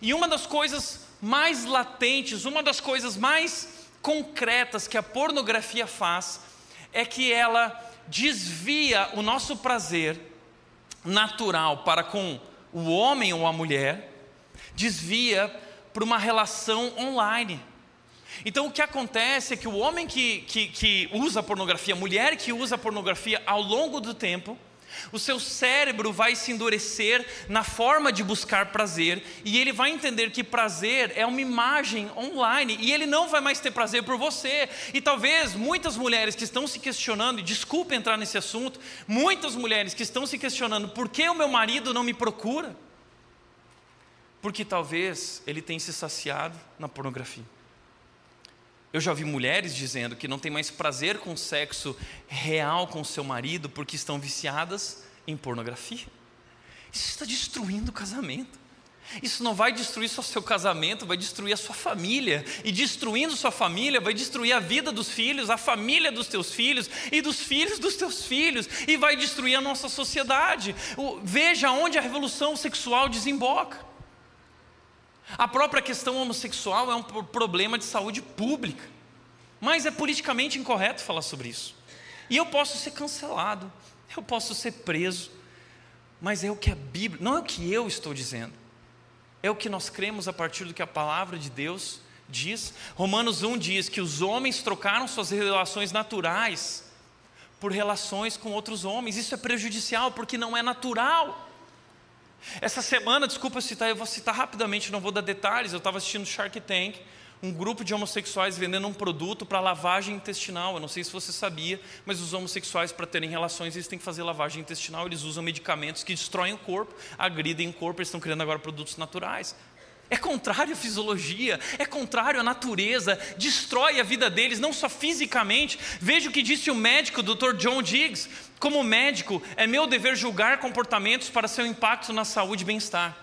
e uma das coisas mais latentes, uma das coisas mais concretas que a pornografia faz é que ela desvia o nosso prazer natural para com o homem ou a mulher, desvia para uma relação online. Então o que acontece é que o homem que, que, que usa pornografia, a mulher que usa pornografia ao longo do tempo, o seu cérebro vai se endurecer na forma de buscar prazer e ele vai entender que prazer é uma imagem online e ele não vai mais ter prazer por você. E talvez muitas mulheres que estão se questionando, e desculpe entrar nesse assunto, muitas mulheres que estão se questionando por que o meu marido não me procura? Porque talvez ele tenha se saciado na pornografia. Eu já vi mulheres dizendo que não tem mais prazer com sexo real com seu marido porque estão viciadas em pornografia. Isso está destruindo o casamento. Isso não vai destruir só seu casamento, vai destruir a sua família. E destruindo sua família, vai destruir a vida dos filhos, a família dos teus filhos e dos filhos dos teus filhos. E vai destruir a nossa sociedade. Veja onde a revolução sexual desemboca. A própria questão homossexual é um problema de saúde pública, mas é politicamente incorreto falar sobre isso. E eu posso ser cancelado, eu posso ser preso, mas é o que a Bíblia, não é o que eu estou dizendo, é o que nós cremos a partir do que a palavra de Deus diz. Romanos 1 diz que os homens trocaram suas relações naturais por relações com outros homens, isso é prejudicial porque não é natural. Essa semana, desculpa citar, eu vou citar rapidamente, não vou dar detalhes. Eu estava assistindo Shark Tank, um grupo de homossexuais vendendo um produto para lavagem intestinal. Eu não sei se você sabia, mas os homossexuais, para terem relações, eles têm que fazer lavagem intestinal. Eles usam medicamentos que destroem o corpo, agridem o corpo. Eles estão criando agora produtos naturais. É contrário à fisiologia, é contrário à natureza, destrói a vida deles, não só fisicamente. Veja o que disse o médico, Dr. John Diggs. Como médico, é meu dever julgar comportamentos para seu impacto na saúde e bem-estar.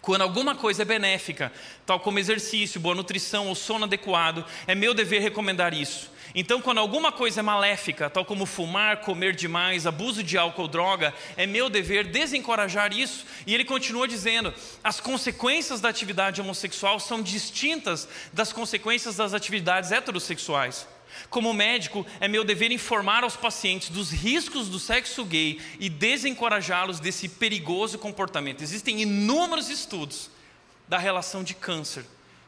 Quando alguma coisa é benéfica, tal como exercício, boa nutrição ou sono adequado, é meu dever recomendar isso. Então, quando alguma coisa é maléfica, tal como fumar, comer demais, abuso de álcool droga, é meu dever desencorajar isso. E ele continua dizendo: as consequências da atividade homossexual são distintas das consequências das atividades heterossexuais. Como médico, é meu dever informar aos pacientes dos riscos do sexo gay e desencorajá-los desse perigoso comportamento. Existem inúmeros estudos da relação de câncer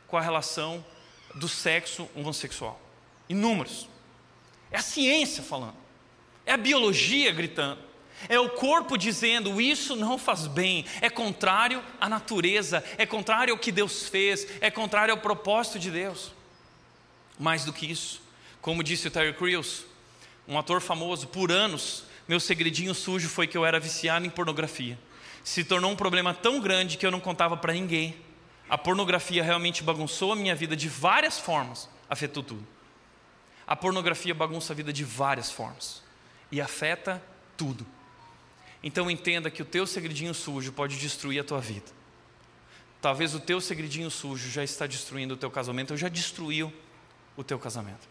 com a relação do sexo homossexual. Inúmeros. É a ciência falando. É a biologia gritando. É o corpo dizendo: isso não faz bem, é contrário à natureza, é contrário ao que Deus fez, é contrário ao propósito de Deus. Mais do que isso, como disse o Terry Crews, um ator famoso, por anos, meu segredinho sujo foi que eu era viciado em pornografia. Se tornou um problema tão grande que eu não contava para ninguém. A pornografia realmente bagunçou a minha vida de várias formas, afetou tudo. A pornografia bagunça a vida de várias formas e afeta tudo. Então entenda que o teu segredinho sujo pode destruir a tua vida. Talvez o teu segredinho sujo já está destruindo o teu casamento, ou já destruiu o teu casamento.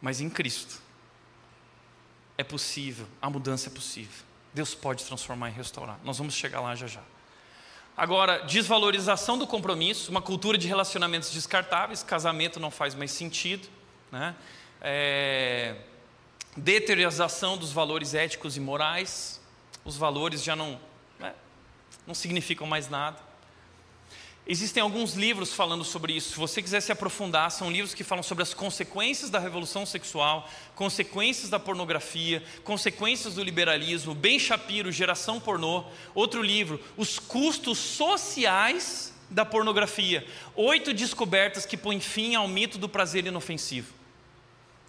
Mas em Cristo é possível, a mudança é possível. Deus pode transformar e restaurar. Nós vamos chegar lá já já. Agora, desvalorização do compromisso, uma cultura de relacionamentos descartáveis, casamento não faz mais sentido, né? É, deteriorização dos valores éticos e morais, os valores já não, né, não significam mais nada. Existem alguns livros falando sobre isso. Se você quiser se aprofundar, são livros que falam sobre as consequências da revolução sexual, consequências da pornografia, consequências do liberalismo. Ben Shapiro, Geração Pornô. Outro livro, Os Custos Sociais da Pornografia. Oito descobertas que põem fim ao mito do prazer inofensivo.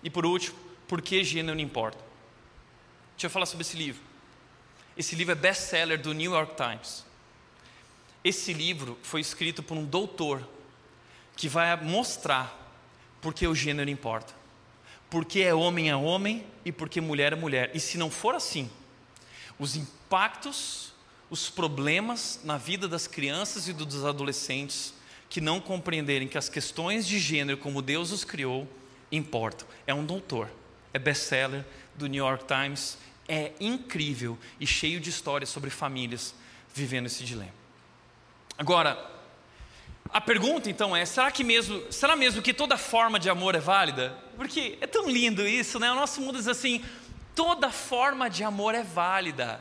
E por último, Por que gênero não importa? Deixa eu falar sobre esse livro. Esse livro é best-seller do New York Times. Esse livro foi escrito por um doutor que vai mostrar porque o gênero importa. Porque é homem é homem e porque mulher é mulher. E se não for assim, os impactos, os problemas na vida das crianças e dos adolescentes que não compreenderem que as questões de gênero, como Deus os criou, importam. É um doutor, é best-seller do New York Times, é incrível e cheio de histórias sobre famílias vivendo esse dilema. Agora, a pergunta então é: será que mesmo, será mesmo que toda forma de amor é válida? Porque é tão lindo isso, né? O nosso mundo diz assim: toda forma de amor é válida.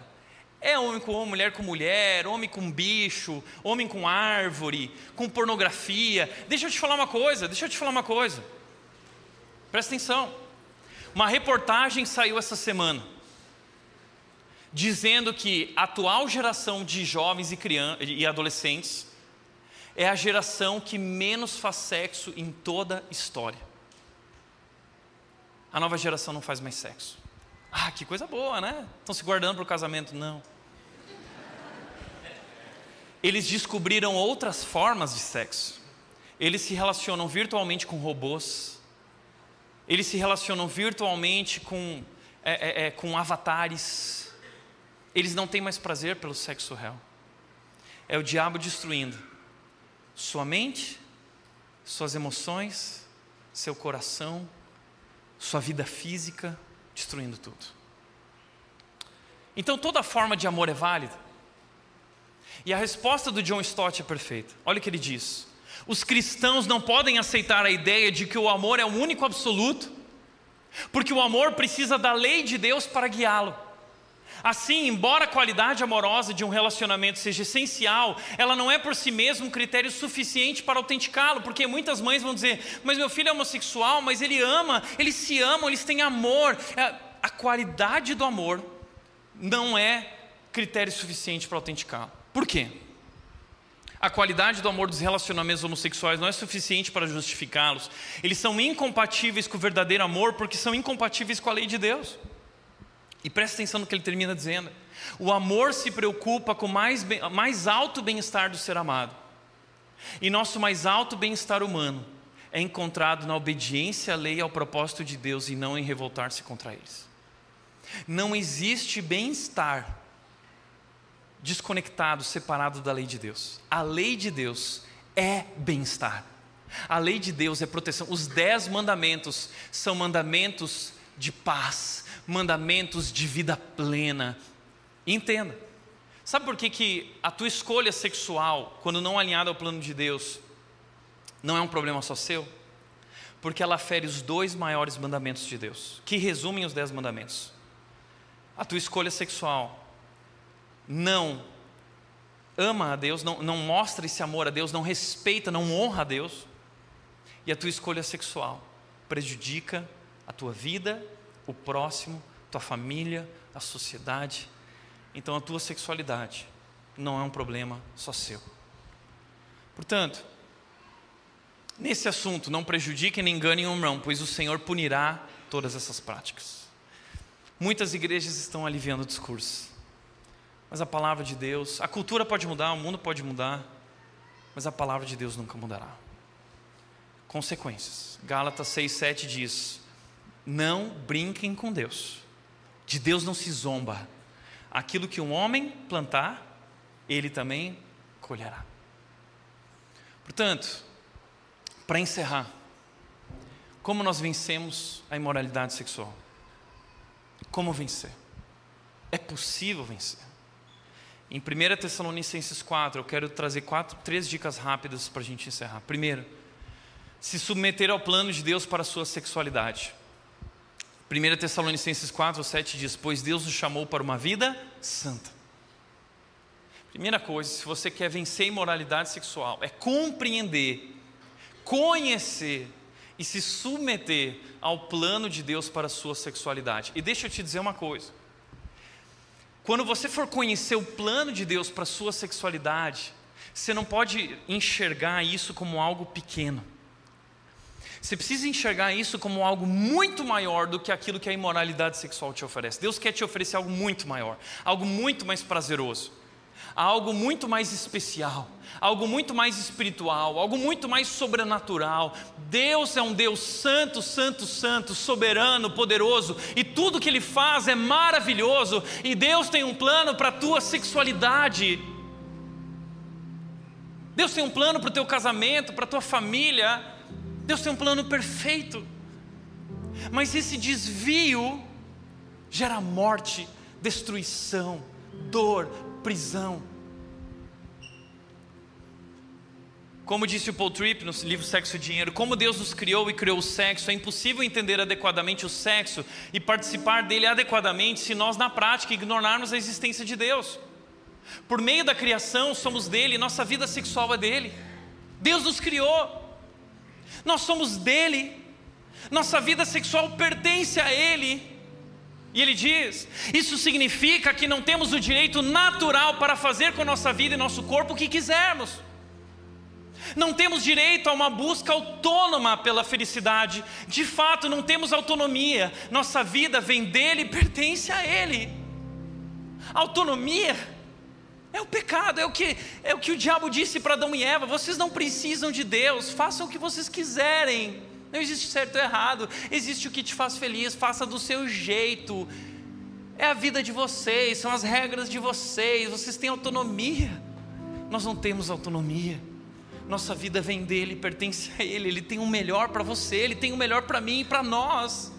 É homem com homem, mulher com mulher, homem com bicho, homem com árvore, com pornografia. Deixa eu te falar uma coisa, deixa eu te falar uma coisa. Presta atenção. Uma reportagem saiu essa semana dizendo que a atual geração de jovens e, crianças, e adolescentes é a geração que menos faz sexo em toda a história. A nova geração não faz mais sexo. Ah, que coisa boa, né? Estão se guardando para o casamento? Não. Eles descobriram outras formas de sexo. Eles se relacionam virtualmente com robôs. Eles se relacionam virtualmente com, é, é, é com avatares eles não têm mais prazer pelo sexo real. É o diabo destruindo sua mente, suas emoções, seu coração, sua vida física, destruindo tudo. Então toda forma de amor é válida. E a resposta do John Stott é perfeita. Olha o que ele diz: os cristãos não podem aceitar a ideia de que o amor é o único absoluto, porque o amor precisa da lei de Deus para guiá-lo. Assim, embora a qualidade amorosa de um relacionamento seja essencial, ela não é por si mesma um critério suficiente para autenticá-lo, porque muitas mães vão dizer: Mas meu filho é homossexual, mas ele ama, eles se amam, eles têm amor. É, a qualidade do amor não é critério suficiente para autenticá-lo. Por quê? A qualidade do amor dos relacionamentos homossexuais não é suficiente para justificá-los. Eles são incompatíveis com o verdadeiro amor porque são incompatíveis com a lei de Deus. E presta atenção no que ele termina dizendo. O amor se preocupa com o mais, mais alto bem-estar do ser amado. E nosso mais alto bem-estar humano é encontrado na obediência à lei e ao propósito de Deus e não em revoltar-se contra eles. Não existe bem-estar desconectado, separado da lei de Deus. A lei de Deus é bem-estar. A lei de Deus é proteção. Os dez mandamentos são mandamentos de paz, mandamentos de vida plena. Entenda. Sabe por que, que a tua escolha sexual, quando não alinhada ao plano de Deus, não é um problema só seu? Porque ela fere os dois maiores mandamentos de Deus, que resumem os dez mandamentos. A tua escolha sexual não ama a Deus, não, não mostra esse amor a Deus, não respeita, não honra a Deus, e a tua escolha sexual prejudica a tua vida o próximo, tua família, a sociedade. Então a tua sexualidade não é um problema só seu. Portanto, nesse assunto, não prejudiquem nem enganem o irmão, pois o Senhor punirá todas essas práticas. Muitas igrejas estão aliviando o discurso, mas a palavra de Deus, a cultura pode mudar, o mundo pode mudar, mas a palavra de Deus nunca mudará. Consequências. Gálatas 6,7 diz: não brinquem com Deus. De Deus não se zomba. Aquilo que um homem plantar, ele também colherá. Portanto, para encerrar, como nós vencemos a imoralidade sexual? Como vencer? É possível vencer. Em 1 Tessalonicenses 4, eu quero trazer quatro, três dicas rápidas para a gente encerrar. Primeiro, se submeter ao plano de Deus para a sua sexualidade. 1 Tessalonicenses 4, 7 diz: Pois Deus nos chamou para uma vida santa. Primeira coisa, se você quer vencer a imoralidade sexual, é compreender, conhecer e se submeter ao plano de Deus para a sua sexualidade. E deixa eu te dizer uma coisa. Quando você for conhecer o plano de Deus para a sua sexualidade, você não pode enxergar isso como algo pequeno. Você precisa enxergar isso como algo muito maior do que aquilo que a imoralidade sexual te oferece. Deus quer te oferecer algo muito maior, algo muito mais prazeroso, algo muito mais especial, algo muito mais espiritual, algo muito mais sobrenatural. Deus é um Deus santo, santo, santo, soberano, poderoso, e tudo que Ele faz é maravilhoso, e Deus tem um plano para a tua sexualidade. Deus tem um plano para o teu casamento, para a tua família. Deus tem um plano perfeito. Mas esse desvio gera morte, destruição, dor, prisão. Como disse o Paul Tripp no livro Sexo e Dinheiro, como Deus nos criou e criou o sexo, é impossível entender adequadamente o sexo e participar dele adequadamente se nós, na prática, ignorarmos a existência de Deus. Por meio da criação, somos dele, nossa vida sexual é dele. Deus nos criou, nós somos dele, nossa vida sexual pertence a ele. E ele diz: Isso significa que não temos o direito natural para fazer com nossa vida e nosso corpo o que quisermos. Não temos direito a uma busca autônoma pela felicidade. De fato, não temos autonomia. Nossa vida vem dele e pertence a ele. Autonomia é o pecado, é o que, é o, que o diabo disse para Adão e Eva: vocês não precisam de Deus, façam o que vocês quiserem. Não existe certo ou errado, existe o que te faz feliz, faça do seu jeito. É a vida de vocês, são as regras de vocês, vocês têm autonomia. Nós não temos autonomia. Nossa vida vem dele, pertence a ele, ele tem o melhor para você, ele tem o melhor para mim e para nós.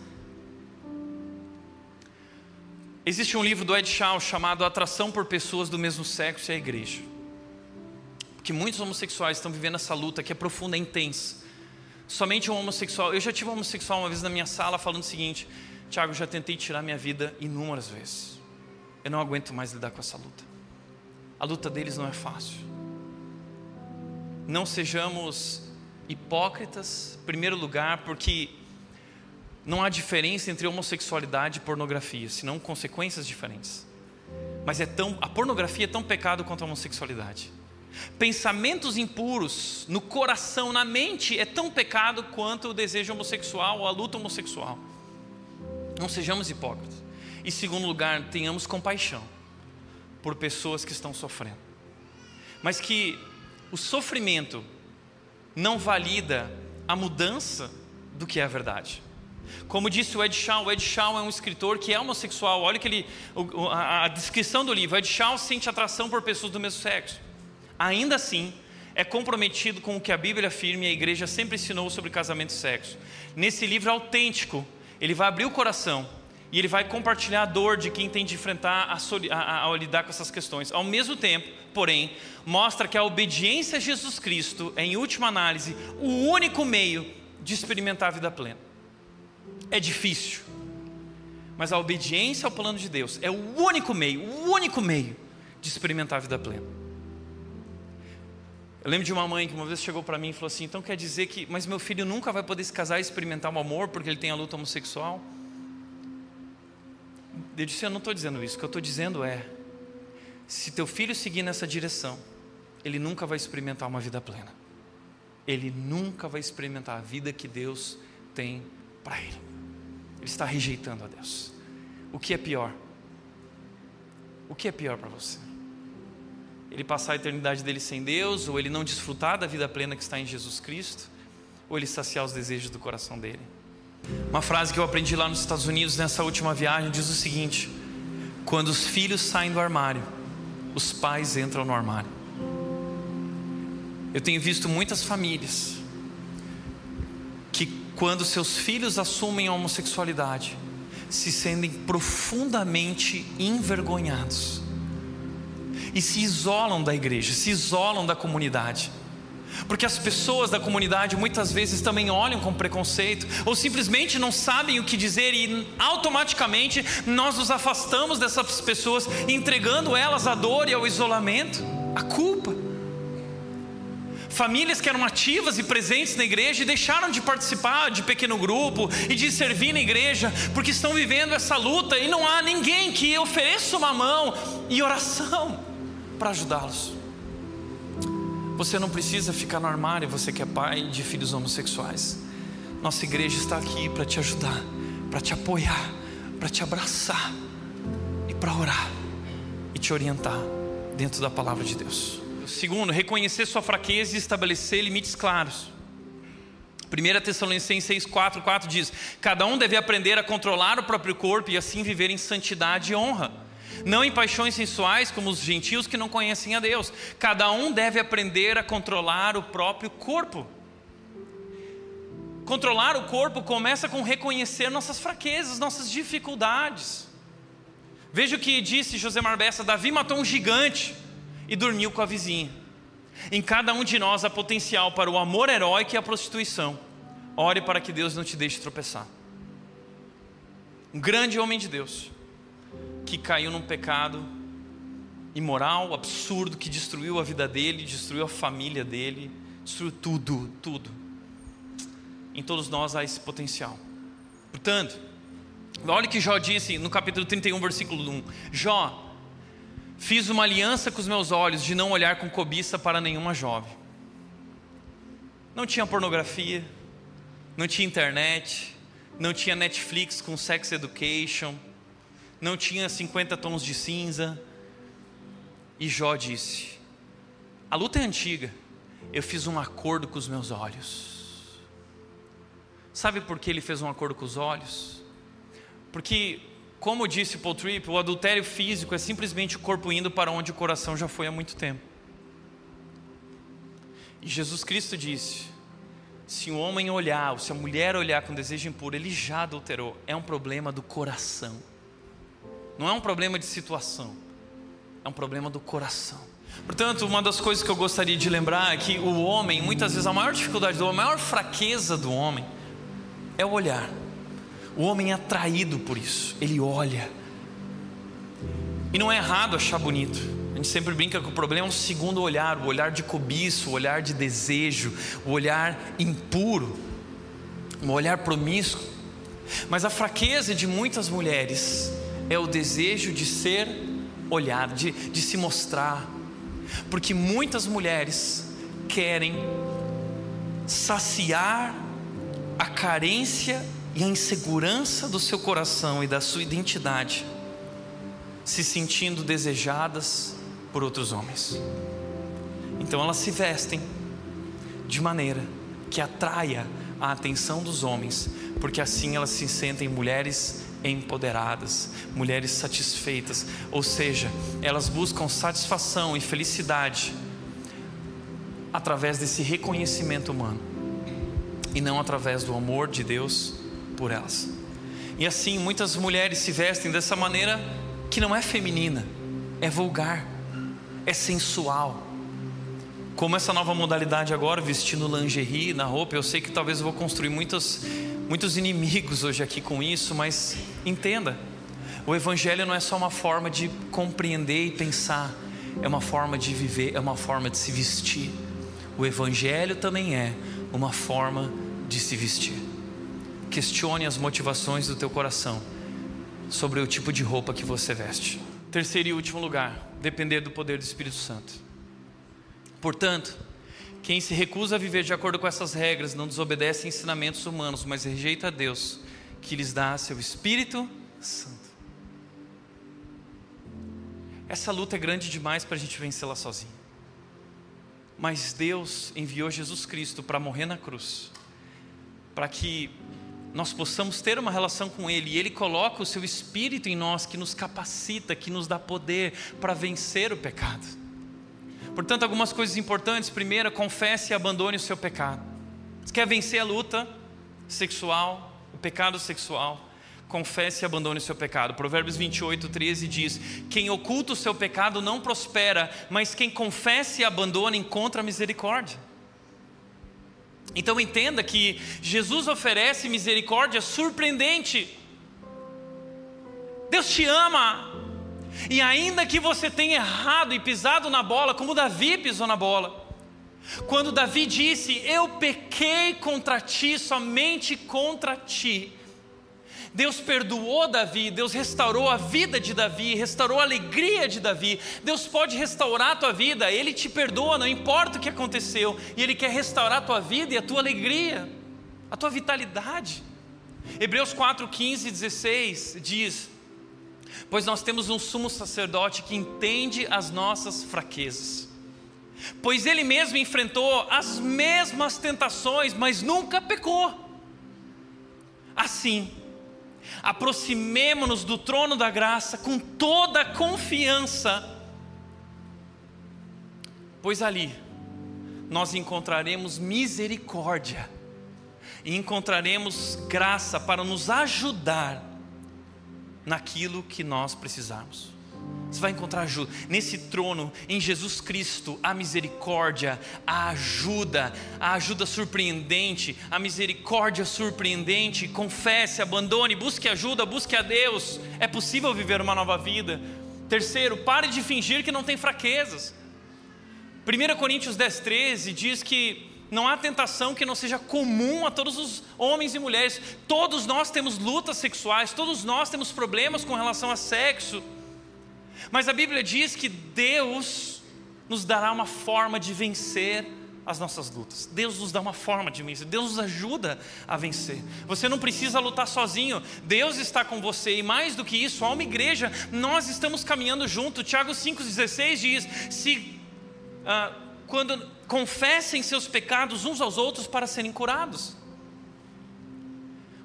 Existe um livro do Ed Shaw chamado Atração por Pessoas do Mesmo Sexo e a Igreja. Que muitos homossexuais estão vivendo essa luta que é profunda, é intensa. Somente um homossexual. Eu já tive um homossexual uma vez na minha sala falando o seguinte: Tiago, já tentei tirar minha vida inúmeras vezes. Eu não aguento mais lidar com essa luta. A luta deles não é fácil. Não sejamos hipócritas, em primeiro lugar, porque não há diferença entre homossexualidade e pornografia, senão consequências diferentes. Mas é tão, a pornografia é tão pecado quanto a homossexualidade. Pensamentos impuros no coração, na mente, é tão pecado quanto o desejo homossexual ou a luta homossexual. Não sejamos hipócritas. E segundo lugar, tenhamos compaixão por pessoas que estão sofrendo. Mas que o sofrimento não valida a mudança do que é a verdade. Como disse o Ed Shaw, o Ed Shaw é um escritor que é homossexual. Olha que ele, a, a descrição do livro: Ed Shaw sente atração por pessoas do mesmo sexo. Ainda assim, é comprometido com o que a Bíblia afirma e a igreja sempre ensinou sobre casamento e sexo. Nesse livro autêntico, ele vai abrir o coração e ele vai compartilhar a dor de quem tem de enfrentar a, a, a, lidar com essas questões. Ao mesmo tempo, porém, mostra que a obediência a Jesus Cristo é, em última análise, o único meio de experimentar a vida plena é difícil, mas a obediência ao plano de Deus é o único meio, o único meio de experimentar a vida plena. Eu lembro de uma mãe que uma vez chegou para mim e falou assim: então quer dizer que, mas meu filho nunca vai poder se casar e experimentar o amor porque ele tem a luta homossexual? Eu disse: eu não estou dizendo isso, o que eu estou dizendo é: se teu filho seguir nessa direção, ele nunca vai experimentar uma vida plena. Ele nunca vai experimentar a vida que Deus tem para ele. Ele está rejeitando a Deus. O que é pior? O que é pior para você? Ele passar a eternidade dele sem Deus, ou ele não desfrutar da vida plena que está em Jesus Cristo, ou ele saciar os desejos do coração dele? Uma frase que eu aprendi lá nos Estados Unidos nessa última viagem diz o seguinte: quando os filhos saem do armário, os pais entram no armário. Eu tenho visto muitas famílias quando seus filhos assumem a homossexualidade, se sentem profundamente envergonhados e se isolam da igreja, se isolam da comunidade, Porque as pessoas da comunidade muitas vezes também olham com preconceito, ou simplesmente não sabem o que dizer, e automaticamente nós nos afastamos dessas pessoas, entregando elas à dor e ao isolamento, à culpa. Famílias que eram ativas e presentes na igreja e deixaram de participar de pequeno grupo e de servir na igreja, porque estão vivendo essa luta e não há ninguém que ofereça uma mão e oração para ajudá-los. Você não precisa ficar no armário, você que é pai de filhos homossexuais. Nossa igreja está aqui para te ajudar, para te apoiar, para te abraçar e para orar e te orientar dentro da palavra de Deus. Segundo, reconhecer sua fraqueza e estabelecer limites claros. 1 Tessalonicenses 6, 4, 4 diz: Cada um deve aprender a controlar o próprio corpo e assim viver em santidade e honra. Não em paixões sensuais como os gentios que não conhecem a Deus. Cada um deve aprender a controlar o próprio corpo. Controlar o corpo começa com reconhecer nossas fraquezas, nossas dificuldades. Veja o que disse José Marbessa: Davi matou um gigante e dormiu com a vizinha. Em cada um de nós há potencial para o amor heróico e a prostituição. Ore para que Deus não te deixe tropeçar. Um grande homem de Deus que caiu num pecado imoral, absurdo, que destruiu a vida dele, destruiu a família dele, destruiu tudo, tudo. Em todos nós há esse potencial. Portanto, olha o que Jó disse no capítulo 31, versículo 1. Jó, Fiz uma aliança com os meus olhos de não olhar com cobiça para nenhuma jovem. Não tinha pornografia, não tinha internet, não tinha Netflix com sex education, não tinha 50 tons de cinza. E Jó disse: A luta é antiga, eu fiz um acordo com os meus olhos. Sabe por que ele fez um acordo com os olhos? Porque como disse Paul Tripp, o adultério físico é simplesmente o corpo indo para onde o coração já foi há muito tempo. E Jesus Cristo disse: se o homem olhar, ou se a mulher olhar com desejo impuro, ele já adulterou. É um problema do coração. Não é um problema de situação. É um problema do coração. Portanto, uma das coisas que eu gostaria de lembrar é que o homem, muitas vezes, a maior dificuldade do homem, a maior fraqueza do homem é o olhar. O homem é atraído por isso, ele olha. E não é errado achar bonito. A gente sempre brinca que o problema é o segundo olhar, o olhar de cobiço, o olhar de desejo, o olhar impuro, o olhar promíscuo. Mas a fraqueza de muitas mulheres é o desejo de ser olhado, de, de se mostrar. Porque muitas mulheres querem saciar a carência e a insegurança do seu coração e da sua identidade, se sentindo desejadas por outros homens. Então elas se vestem de maneira que atraia a atenção dos homens, porque assim elas se sentem mulheres empoderadas, mulheres satisfeitas, ou seja, elas buscam satisfação e felicidade através desse reconhecimento humano e não através do amor de Deus por elas. E assim, muitas mulheres se vestem dessa maneira que não é feminina, é vulgar, é sensual. Como essa nova modalidade agora, vestindo lingerie na roupa, eu sei que talvez eu vou construir muitos, muitos inimigos hoje aqui com isso, mas entenda, o Evangelho não é só uma forma de compreender e pensar, é uma forma de viver, é uma forma de se vestir. O Evangelho também é uma forma de se vestir. Questione as motivações do teu coração sobre o tipo de roupa que você veste. Terceiro e último lugar, depender do poder do Espírito Santo. Portanto, quem se recusa a viver de acordo com essas regras não desobedece a ensinamentos humanos, mas rejeita a Deus, que lhes dá seu Espírito Santo. Essa luta é grande demais para a gente vencê-la sozinho. Mas Deus enviou Jesus Cristo para morrer na cruz, para que nós possamos ter uma relação com Ele, e Ele coloca o seu Espírito em nós, que nos capacita, que nos dá poder para vencer o pecado. Portanto, algumas coisas importantes. Primeiro, confesse e abandone o seu pecado. Você quer vencer a luta sexual, o pecado sexual? Confesse e abandone o seu pecado. Provérbios 28, 13 diz: Quem oculta o seu pecado não prospera, mas quem confessa e abandona encontra misericórdia. Então entenda que Jesus oferece misericórdia surpreendente. Deus te ama. E ainda que você tenha errado e pisado na bola, como Davi pisou na bola, quando Davi disse: Eu pequei contra ti, somente contra ti. Deus perdoou Davi, Deus restaurou a vida de Davi, restaurou a alegria de Davi. Deus pode restaurar a tua vida, Ele te perdoa, não importa o que aconteceu, e Ele quer restaurar a tua vida e a tua alegria, a tua vitalidade. Hebreus 4, 15 e 16 diz: Pois nós temos um sumo sacerdote que entende as nossas fraquezas pois ele mesmo enfrentou as mesmas tentações, mas nunca pecou. Assim, aproximemo-nos do trono da graça com toda a confiança, pois ali nós encontraremos misericórdia e encontraremos graça para nos ajudar naquilo que nós precisarmos. Você vai encontrar ajuda. Nesse trono, em Jesus Cristo, a misericórdia, a ajuda, a ajuda surpreendente, a misericórdia surpreendente. Confesse, abandone, busque ajuda, busque a Deus. É possível viver uma nova vida. Terceiro, pare de fingir que não tem fraquezas. 1 Coríntios 10, 13 diz que não há tentação que não seja comum a todos os homens e mulheres. Todos nós temos lutas sexuais, todos nós temos problemas com relação a sexo. Mas a Bíblia diz que Deus nos dará uma forma de vencer as nossas lutas. Deus nos dá uma forma de vencer. Deus nos ajuda a vencer. Você não precisa lutar sozinho. Deus está com você. E mais do que isso, há uma igreja, nós estamos caminhando junto. Tiago 5,16 diz: se ah, quando confessem seus pecados uns aos outros para serem curados.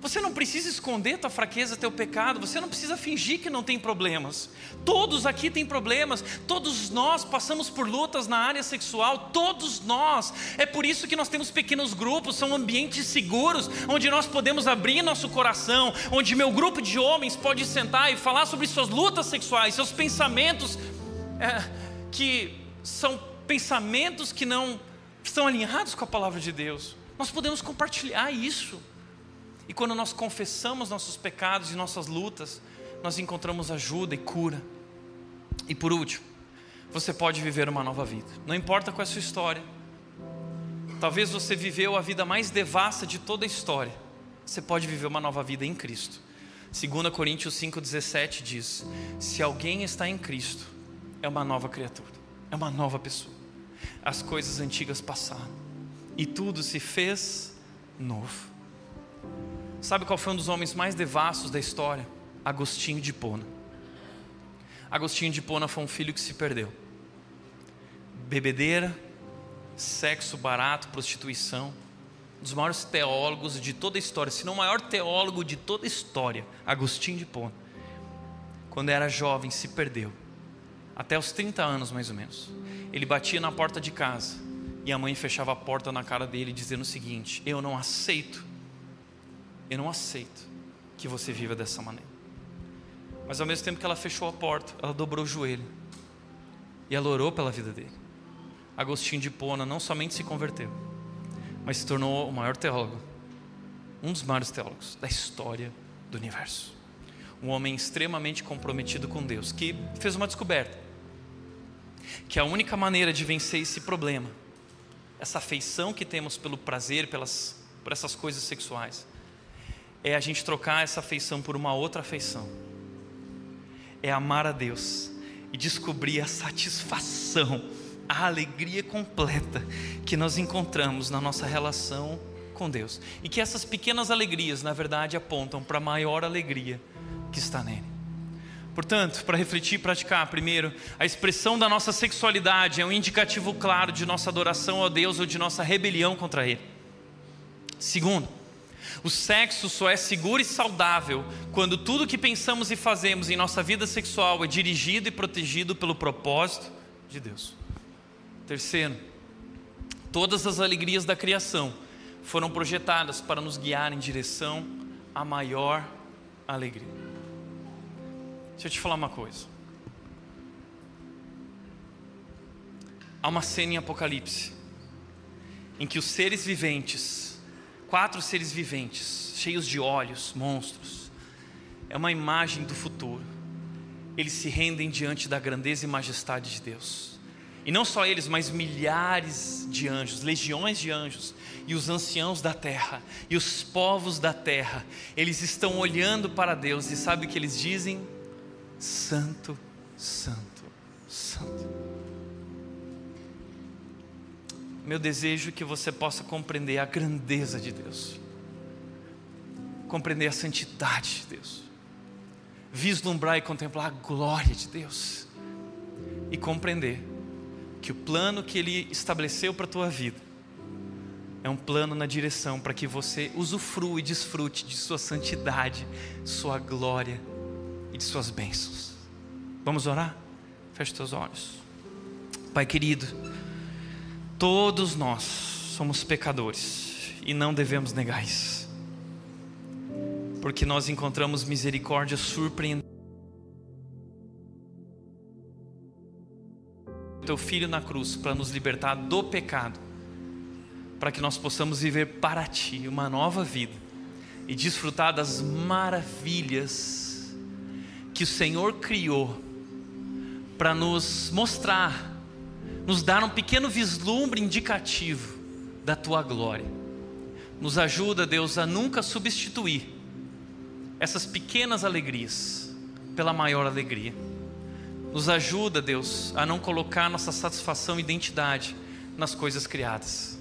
Você não precisa esconder tua fraqueza, teu pecado, você não precisa fingir que não tem problemas. Todos aqui têm problemas, todos nós passamos por lutas na área sexual, todos nós. É por isso que nós temos pequenos grupos, são ambientes seguros, onde nós podemos abrir nosso coração, onde meu grupo de homens pode sentar e falar sobre suas lutas sexuais, seus pensamentos, é, que são pensamentos que não estão alinhados com a palavra de Deus. Nós podemos compartilhar isso. E quando nós confessamos nossos pecados e nossas lutas, nós encontramos ajuda e cura. E por último, você pode viver uma nova vida. Não importa qual é a sua história. Talvez você viveu a vida mais devassa de toda a história. Você pode viver uma nova vida em Cristo. 2 Coríntios 5,17 diz: Se alguém está em Cristo, é uma nova criatura, é uma nova pessoa. As coisas antigas passaram e tudo se fez novo. Sabe qual foi um dos homens mais devassos da história? Agostinho de Pona. Agostinho de Pona foi um filho que se perdeu. Bebedeira, sexo barato, prostituição. Um dos maiores teólogos de toda a história, se não o maior teólogo de toda a história, Agostinho de Pona. Quando era jovem, se perdeu. Até os 30 anos, mais ou menos. Ele batia na porta de casa e a mãe fechava a porta na cara dele, dizendo o seguinte: Eu não aceito eu não aceito que você viva dessa maneira. Mas ao mesmo tempo que ela fechou a porta, ela dobrou o joelho e ela orou pela vida dele. Agostinho de Pona não somente se converteu, mas se tornou o maior teólogo, um dos maiores teólogos da história do universo. Um homem extremamente comprometido com Deus, que fez uma descoberta: que a única maneira de vencer esse problema, essa afeição que temos pelo prazer, pelas, por essas coisas sexuais, é a gente trocar essa afeição por uma outra afeição. É amar a Deus e descobrir a satisfação, a alegria completa que nós encontramos na nossa relação com Deus. E que essas pequenas alegrias, na verdade, apontam para a maior alegria que está nele. Portanto, para refletir e praticar, primeiro, a expressão da nossa sexualidade é um indicativo claro de nossa adoração a Deus ou de nossa rebelião contra Ele. Segundo, o sexo só é seguro e saudável quando tudo que pensamos e fazemos em nossa vida sexual é dirigido e protegido pelo propósito de Deus. Terceiro, todas as alegrias da criação foram projetadas para nos guiar em direção à maior alegria. Deixa eu te falar uma coisa. Há uma cena em Apocalipse em que os seres viventes, quatro seres viventes, cheios de olhos, monstros, é uma imagem do futuro. Eles se rendem diante da grandeza e majestade de Deus. E não só eles, mas milhares de anjos, legiões de anjos, e os anciãos da terra, e os povos da terra, eles estão olhando para Deus e sabe o que eles dizem? Santo, Santo, Santo. Meu desejo é que você possa compreender a grandeza de Deus, compreender a santidade de Deus, vislumbrar e contemplar a glória de Deus, e compreender que o plano que Ele estabeleceu para a tua vida é um plano na direção para que você usufrua e desfrute de Sua santidade, Sua glória e de Suas bênçãos. Vamos orar? Feche teus olhos. Pai querido, todos nós somos pecadores e não devemos negar isso, porque nós encontramos misericórdia surpreendente. Teu filho na cruz para nos libertar do pecado para que nós possamos viver para Ti uma nova vida e desfrutar das maravilhas que o Senhor criou para nos mostrar, nos dar um pequeno vislumbre indicativo da Tua glória. Nos ajuda, Deus, a nunca substituir essas pequenas alegrias pela maior alegria. Nos ajuda, Deus, a não colocar nossa satisfação e identidade nas coisas criadas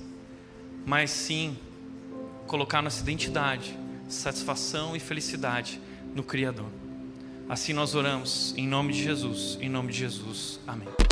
mas sim colocar nossa identidade, satisfação e felicidade no Criador. Assim nós oramos, em nome de Jesus, em nome de Jesus. Amém.